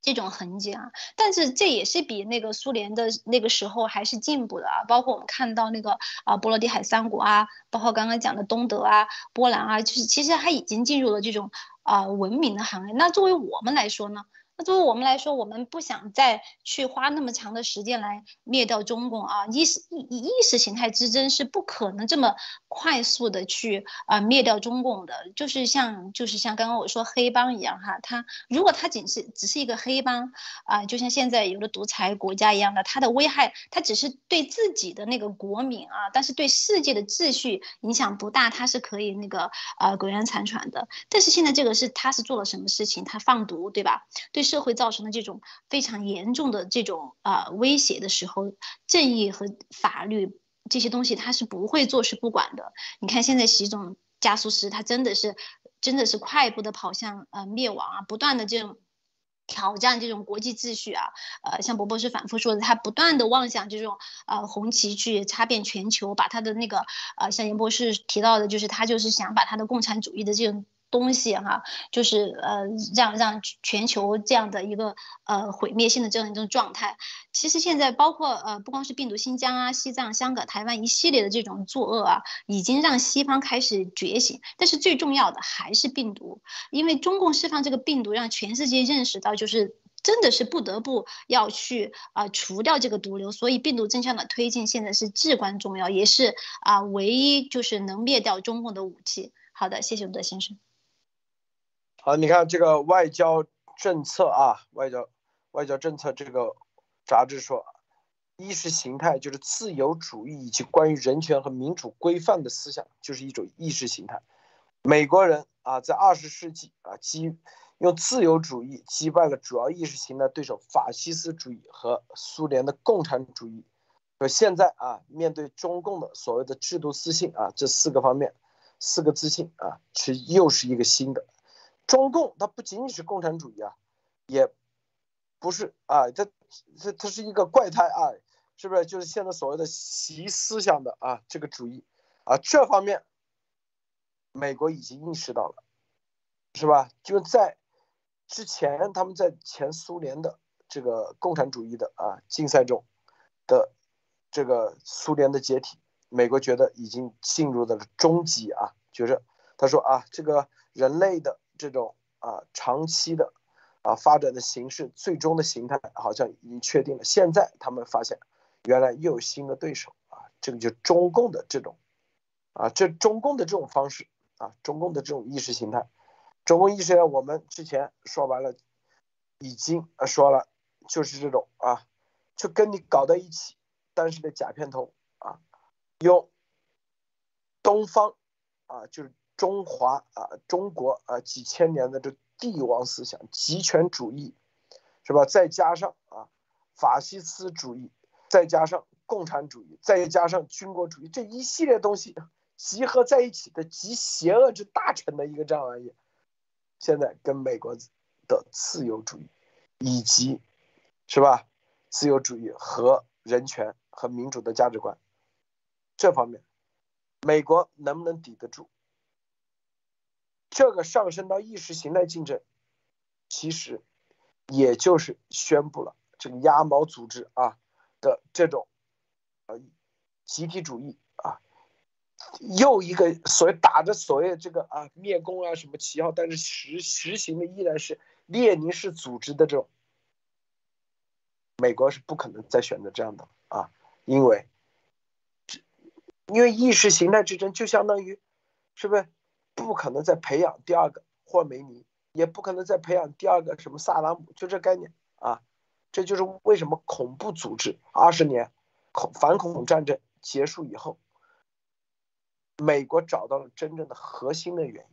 这种痕迹啊，但是这也是比那个苏联的那个时候还是进步的啊。包括我们看到那个啊波罗的海三国啊，包括刚刚讲的东德啊、波兰啊，就是其实它已经进入了这种啊文明的行列。那作为我们来说呢？作为我们来说，我们不想再去花那么长的时间来灭掉中共啊！意识意意识形态之争是不可能这么快速的去啊灭掉中共的。就是像就是像刚刚我说黑帮一样哈，他如果他仅是只是一个黑帮啊，就像现在有的独裁国家一样的，它的危害它只是对自己的那个国民啊，但是对世界的秩序影响不大，它是可以那个呃苟延残喘的。但是现在这个是他是做了什么事情？他放毒对吧？对。社会造成的这种非常严重的这种啊威胁的时候，正义和法律这些东西他是不会坐视不管的。你看现在习总加速师，他真的是真的是快步的跑向呃灭亡啊，不断的这种挑战这种国际秩序啊，呃，像博博士反复说的，他不断的妄想这种呃红旗去插遍全球，把他的那个呃像严博士提到的，就是他就是想把他的共产主义的这种。东西哈，就是呃，让让全球这样的一个呃毁灭性的这样一种状态。其实现在包括呃，不光是病毒，新疆啊、西藏、香港、台湾一系列的这种作恶啊，已经让西方开始觉醒。但是最重要的还是病毒，因为中共释放这个病毒，让全世界认识到，就是真的是不得不要去啊除掉这个毒瘤。所以病毒真相的推进现在是至关重要，也是啊唯一就是能灭掉中共的武器。好的，谢谢吴德先生。好，你看这个外交政策啊，外交外交政策这个杂志说，意识形态就是自由主义以及关于人权和民主规范的思想，就是一种意识形态。美国人啊，在二十世纪啊击用自由主义击败了主要意识形态对手法西斯主义和苏联的共产主义。而现在啊，面对中共的所谓的制度自信啊，这四个方面，四个自信啊，是又是一个新的。中共它不仅仅是共产主义啊，也不是啊，它它它是一个怪胎啊，是不是？就是现在所谓的习思想的啊这个主义啊，这方面美国已经意识到了，是吧？就在之前他们在前苏联的这个共产主义的啊竞赛中的这个苏联的解体，美国觉得已经进入到了终极啊，就是他说啊，这个人类的。这种啊长期的啊发展的形式，最终的形态好像已经确定了。现在他们发现，原来又有新的对手啊，这个就中共的这种啊，这中共的这种方式啊，中共的这种意识形态，中共意识形态我们之前说完了，已经说了，就是这种啊，就跟你搞在一起，但是的假片头啊，用东方啊就是。中华啊，中国啊，几千年的这帝王思想、集权主义，是吧？再加上啊，法西斯主义，再加上共产主义，再加上军国主义，这一系列东西集合在一起的极邪恶之大成的一个这样玩意，现在跟美国的自由主义，以及是吧，自由主义和人权和民主的价值观这方面，美国能不能抵得住？这个上升到意识形态竞争，其实也就是宣布了这个鸭毛组织啊的这种呃集体主义啊，又一个所谓打着所谓这个啊灭共啊什么旗号，但是实实行的依然是列宁式组织的这种。美国是不可能再选择这样的啊，因为因为意识形态之争就相当于是不是？不可能再培养第二个霍梅尼，也不可能再培养第二个什么萨达姆，就这概念啊，这就是为什么恐怖组织二十年恐反恐战争结束以后，美国找到了真正的核心的原因，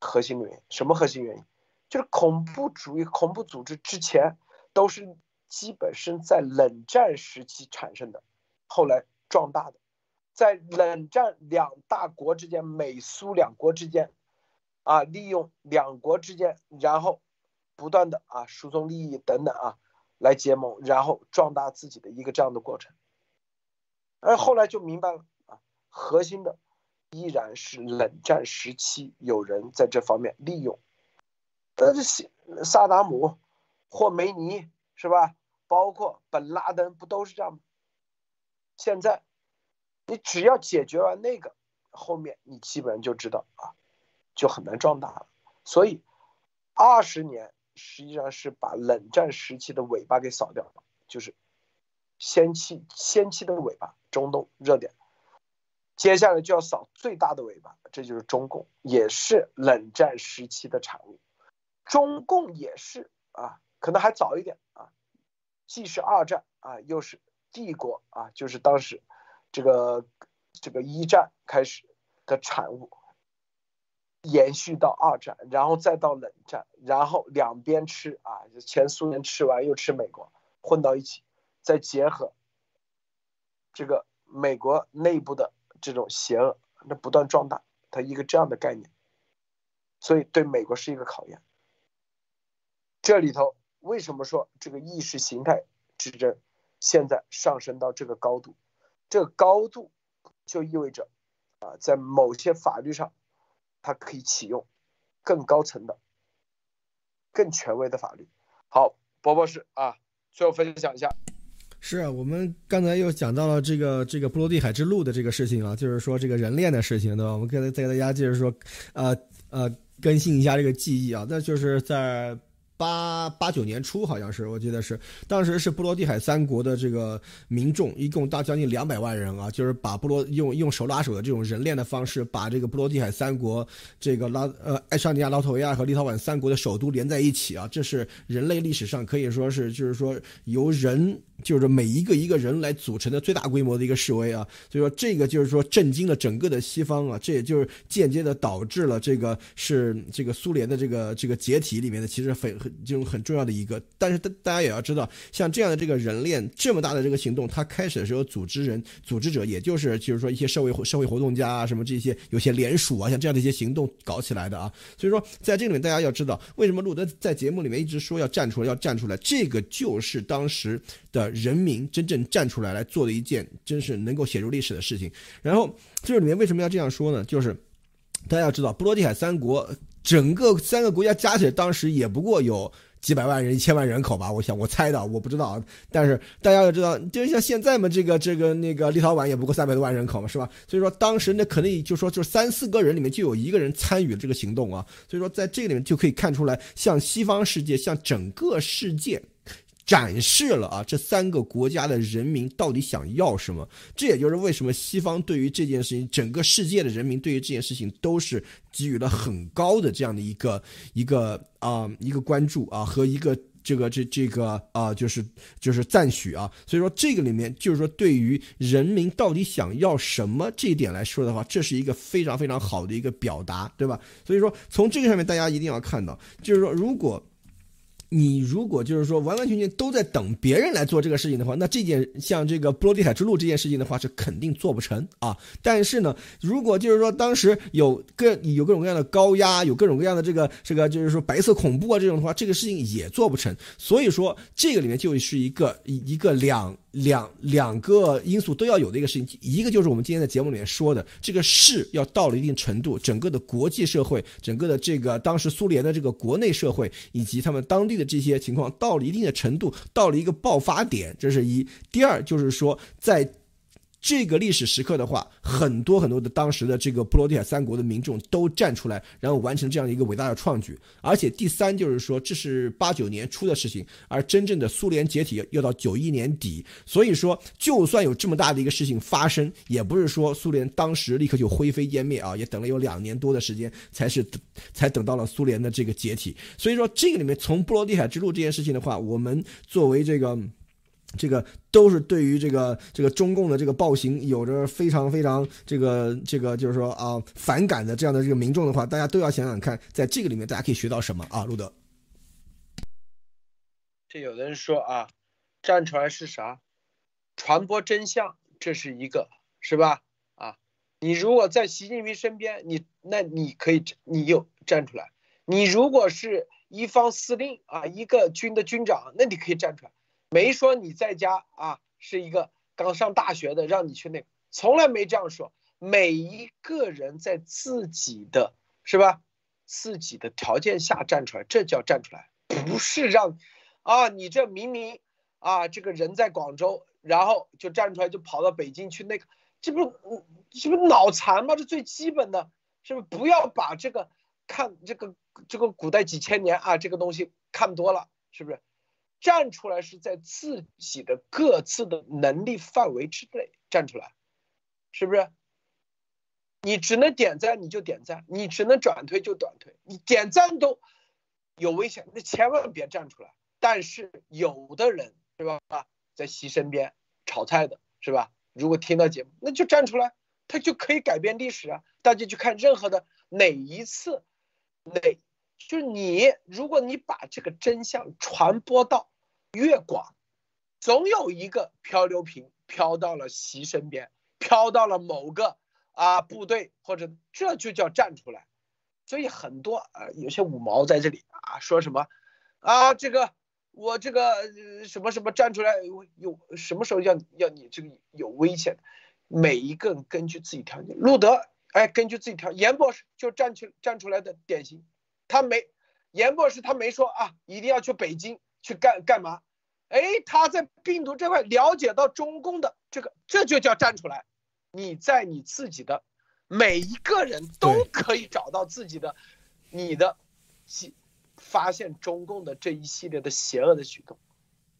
核心的原因什么核心原因？就是恐怖主义恐怖组织之前都是基本是在冷战时期产生的，后来壮大的。在冷战两大国之间，美苏两国之间，啊，利用两国之间，然后不断的啊输送利益等等啊，来结盟，然后壮大自己的一个这样的过程。而后来就明白了啊，核心的依然是冷战时期有人在这方面利用。但是萨达姆霍梅尼是吧？包括本拉登不都是这样吗？现在你只要解决完那个，后面你基本上就知道啊，就很难壮大了。所以二十年实际上是把冷战时期的尾巴给扫掉了，就是先期先期的尾巴，中东热点。接下来就要扫最大的尾巴，这就是中共，也是冷战时期的产物。中共也是啊，可能还早一点啊，既是二战啊，又是帝国啊，就是当时这个这个一战开始的产物，延续到二战，然后再到冷战，然后两边吃啊，前苏联吃完又吃美国，混到一起，再结合这个美国内部的。这种邪恶，那不断壮大，它一个这样的概念，所以对美国是一个考验。这里头为什么说这个意识形态之争现在上升到这个高度？这个高度就意味着啊，在某些法律上，它可以启用更高层的、更权威的法律。好，博博士啊，最后分享一下。是啊，我们刚才又讲到了这个这个波罗的海之路的这个事情啊，就是说这个人链的事情，对吧？我们刚才再给大家就是说，呃呃，更新一下这个记忆啊，那就是在。八八九年初，好像是我记得是，当时是波罗的海三国的这个民众，一共大将近两百万人啊，就是把波罗用用手拉手的这种人链的方式，把这个波罗的海三国这个拉呃爱沙尼亚、拉脱维亚和立陶宛三国的首都连在一起啊，这是人类历史上可以说是就是说由人。就是每一个一个人来组成的最大规模的一个示威啊，所以说这个就是说震惊了整个的西方啊，这也就是间接的导致了这个是这个苏联的这个这个解体里面的其实很很就是很重要的一个。但是大大家也要知道，像这样的这个人链这么大的这个行动，它开始的时候组织人组织者也就是就是说一些社会社会活动家啊什么这些有些联署啊像这样的一些行动搞起来的啊。所以说在这里面大家要知道，为什么路德在节目里面一直说要站出来要站出来，这个就是当时的。人民真正站出来来做的一件，真是能够写入历史的事情。然后这里面为什么要这样说呢？就是大家要知道，波罗的海三国整个三个国家加起来，当时也不过有几百万人、一千万人口吧。我想，我猜的，我不知道。但是大家要知道，就是像现在嘛，这个这个那个立陶宛也不过三百多万人口嘛，是吧？所以说当时那可能就说，就三四个人里面就有一个人参与了这个行动啊。所以说在这个里面就可以看出来，像西方世界，像整个世界。展示了啊，这三个国家的人民到底想要什么？这也就是为什么西方对于这件事情，整个世界的人民对于这件事情都是给予了很高的这样的一个一个啊一个关注啊和一个这个这这个啊就是就是赞许啊。所以说这个里面就是说对于人民到底想要什么这一点来说的话，这是一个非常非常好的一个表达，对吧？所以说从这个上面大家一定要看到，就是说如果。你如果就是说完完全全都在等别人来做这个事情的话，那这件像这个波罗的海之路这件事情的话是肯定做不成啊。但是呢，如果就是说当时有各有各种各样的高压，有各种各样的这个这个就是说白色恐怖啊这种的话，这个事情也做不成。所以说这个里面就是一个一个两。两两个因素都要有的一个事情，一个就是我们今天在节目里面说的，这个势要到了一定程度，整个的国际社会，整个的这个当时苏联的这个国内社会，以及他们当地的这些情况到了一定的程度，到了一个爆发点，这是一。第二就是说在。这个历史时刻的话，很多很多的当时的这个波罗的海三国的民众都站出来，然后完成这样一个伟大的创举。而且第三就是说，这是八九年初的事情，而真正的苏联解体要到九一年底。所以说，就算有这么大的一个事情发生，也不是说苏联当时立刻就灰飞烟灭啊，也等了有两年多的时间，才是才等到了苏联的这个解体。所以说，这个里面从波罗的海之路这件事情的话，我们作为这个。这个都是对于这个这个中共的这个暴行有着非常非常这个这个就是说啊反感的这样的这个民众的话，大家都要想想看，在这个里面大家可以学到什么啊？路德，这有的人说啊，站出来是啥？传播真相，这是一个，是吧？啊，你如果在习近平身边，你那你可以你又站出来；你如果是一方司令啊，一个军的军长，那你可以站出来。没说你在家啊，是一个刚上大学的，让你去那，从来没这样说。每一个人在自己的，是吧？自己的条件下站出来，这叫站出来，不是让啊，你这明明啊，这个人在广州，然后就站出来就跑到北京去那个，这不这不是脑残吗？这最基本的，是不是？不要把这个看这个这个古代几千年啊，这个东西看多了，是不是？站出来是在自己的各自的能力范围之内站出来，是不是？你只能点赞你就点赞，你只能转推就转推，你点赞都有危险，那千万别站出来。但是有的人是吧，在席身边炒菜的是吧？如果听到节目，那就站出来，他就可以改变历史啊！大家去看任何的哪一次，哪就是你，如果你把这个真相传播到越广，总有一个漂流瓶飘到了习身边，飘到了某个。啊，部队或者这就叫站出来，所以很多啊，有些五毛在这里啊，说什么啊，这个我这个什么什么站出来有有什么时候要要你这个有危险？每一个人根据自己条件，路德哎，根据自己条，严博士就站起站出来的典型，他没严博士他没说啊，一定要去北京去干干嘛？哎，他在病毒这块了解到中共的这个，这就叫站出来。你在你自己的每一个人都可以找到自己的，你的，发现中共的这一系列的邪恶的举动，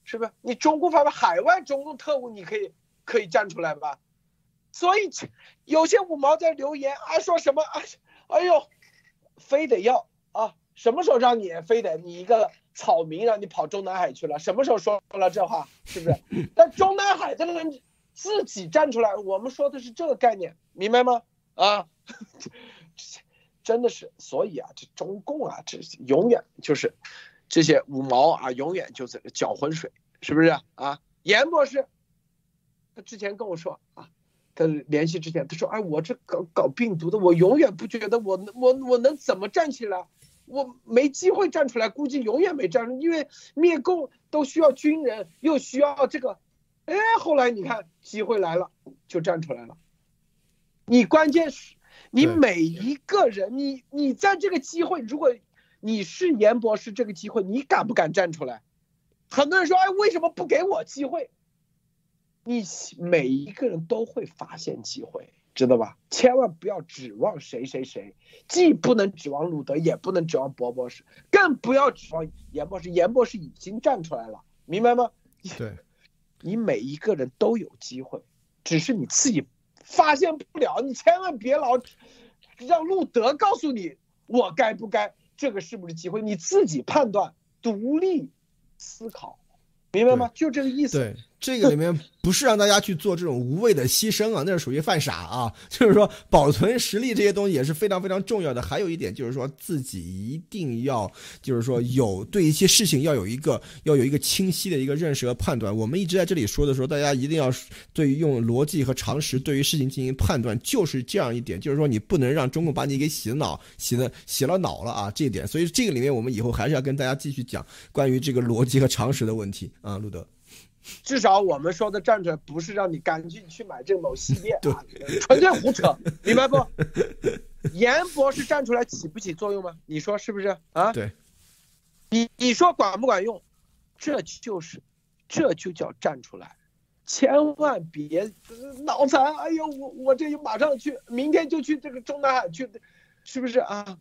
是不是？你中共发现海外中共特务，你可以可以站出来吧？所以有些五毛在留言啊，说什么啊？哎呦，非得要啊？什么时候让你非得你一个草民让你跑中南海去了？什么时候说了这话？是不是？但中南海的人。自己站出来，我们说的是这个概念，明白吗？啊，真的是，所以啊，这中共啊，这永远就是这些五毛啊，永远就在搅浑水，是不是啊？严博士，他之前跟我说啊，他联系之前他说，哎，我这搞搞病毒的，我永远不觉得我我我能怎么站起来，我没机会站出来，估计永远没站出来，因为灭共都需要军人，又需要这个。哎，后来你看机会来了，就站出来了。你关键是，你每一个人，你你在这个机会，如果你是严博士，这个机会你敢不敢站出来？很多人说，哎，为什么不给我机会？你每一个人都会发现机会，知道吧？千万不要指望谁谁谁，既不能指望鲁德，也不能指望博博士，更不要指望严博士。严博士已经站出来了，明白吗？对。你每一个人都有机会，只是你自己发现不了。你千万别老让路德告诉你我该不该，这个是不是机会？你自己判断，独立思考，明白吗？就这个意思。对。这个里面不是让大家去做这种无谓的牺牲啊，那是属于犯傻啊。就是说，保存实力这些东西也是非常非常重要的。还有一点就是说，自己一定要就是说有对一些事情要有一个要有一个清晰的一个认识和判断。我们一直在这里说的时候，大家一定要对于用逻辑和常识对于事情进行判断，就是这样一点。就是说，你不能让中共把你给洗脑，洗了洗了脑了啊，这一点。所以这个里面我们以后还是要跟大家继续讲关于这个逻辑和常识的问题啊，路德。至少我们说的站出来，不是让你赶紧去买这某系列，啊纯粹胡扯，明白不？严博士站出来起不起作用吗？你说是不是啊？对，你你说管不管用？这就是，这就叫站出来，千万别脑残！哎呦，我我这就马上去，明天就去这个中南海去，是不是啊？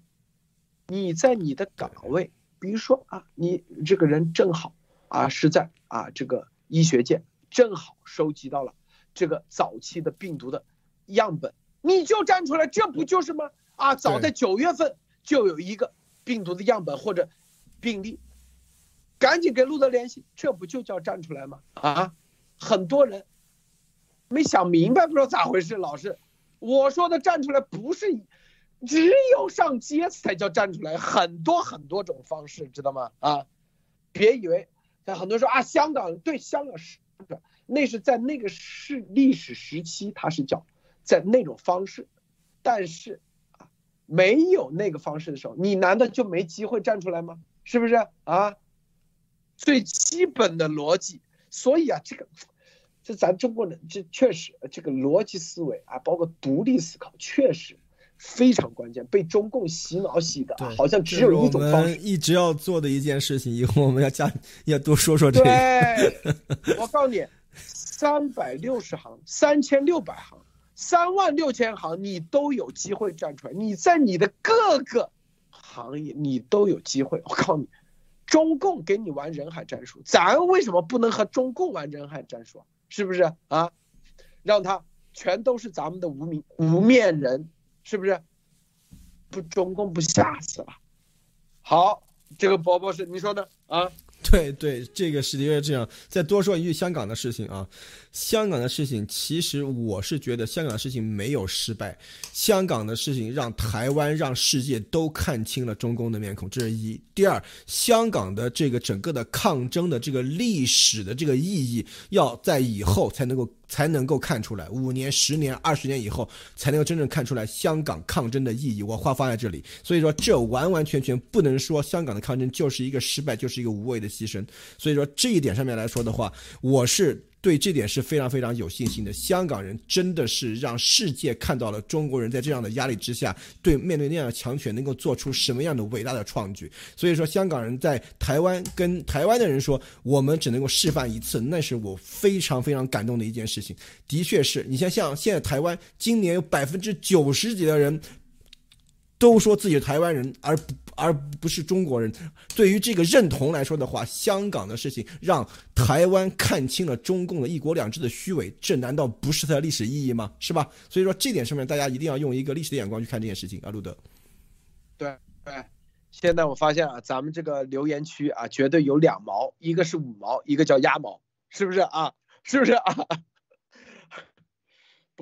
你在你的岗位，比如说啊，你这个人正好啊是在啊这个。医学界正好收集到了这个早期的病毒的样本，你就站出来，这不就是吗？啊，早在九月份就有一个病毒的样本或者病例，赶紧给路德联系，这不就叫站出来吗？啊，很多人没想明白，不知道咋回事。老师，我说的站出来不是只有上街才叫站出来，很多很多种方式，知道吗？啊，别以为。但很多人说啊，香港对香港是，那是在那个是历史时期，它是叫在那种方式，但是啊，没有那个方式的时候，你难道就没机会站出来吗？是不是啊？最基本的逻辑，所以啊，这个，这咱中国人这确实这个逻辑思维啊，包括独立思考，确实非常关键，被中共洗脑洗的，好像只有一种方式。一直要做的一件事情，以后我们要加要多说说这个。对，我告诉你，三百六十行，三千六百行，三万六千行，你都有机会站出来。你在你的各个行业，你都有机会。我告诉你，中共给你玩人海战术，咱为什么不能和中共玩人海战术？是不是啊？让他全都是咱们的无名无面人。是不是？不，中共不吓死了？好，这个伯伯是你说的啊？对对，这个是的确这样。再多说一句香港的事情啊，香港的事情，其实我是觉得香港的事情没有失败。香港的事情让台湾、让世界都看清了中共的面孔，这是一。第二，香港的这个整个的抗争的这个历史的这个意义，要在以后才能够。才能够看出来，五年、十年、二十年以后，才能够真正看出来香港抗争的意义。我话放在这里，所以说这完完全全不能说香港的抗争就是一个失败，就是一个无谓的牺牲。所以说这一点上面来说的话，我是。对这点是非常非常有信心的。香港人真的是让世界看到了中国人在这样的压力之下，对面对那样的强权能够做出什么样的伟大的创举。所以说，香港人在台湾跟台湾的人说，我们只能够示范一次，那是我非常非常感动的一件事情。的确是你像像现在台湾今年有百分之九十几的人。都说自己是台湾人，而不而不是中国人。对于这个认同来说的话，香港的事情让台湾看清了中共的一国两制的虚伪，这难道不是它的历史意义吗？是吧？所以说这点上面，大家一定要用一个历史的眼光去看这件事情啊，路德。对对，现在我发现啊，咱们这个留言区啊，绝对有两毛，一个是五毛，一个叫鸭毛，是不是啊？是不是啊？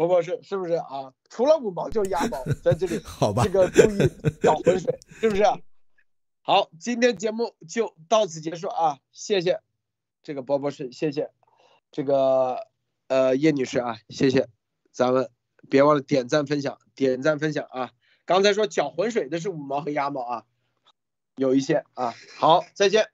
伯伯是是不是啊？除了五毛就是鸭毛，在这里，好吧，这个注意搅浑水，是不是？好，今天节目就到此结束啊！谢谢这个伯伯是，谢谢这个呃叶女士啊，谢谢，咱们别忘了点赞分享，点赞分享啊！刚才说搅浑水的是五毛和鸭毛啊，有一些啊，好，再见。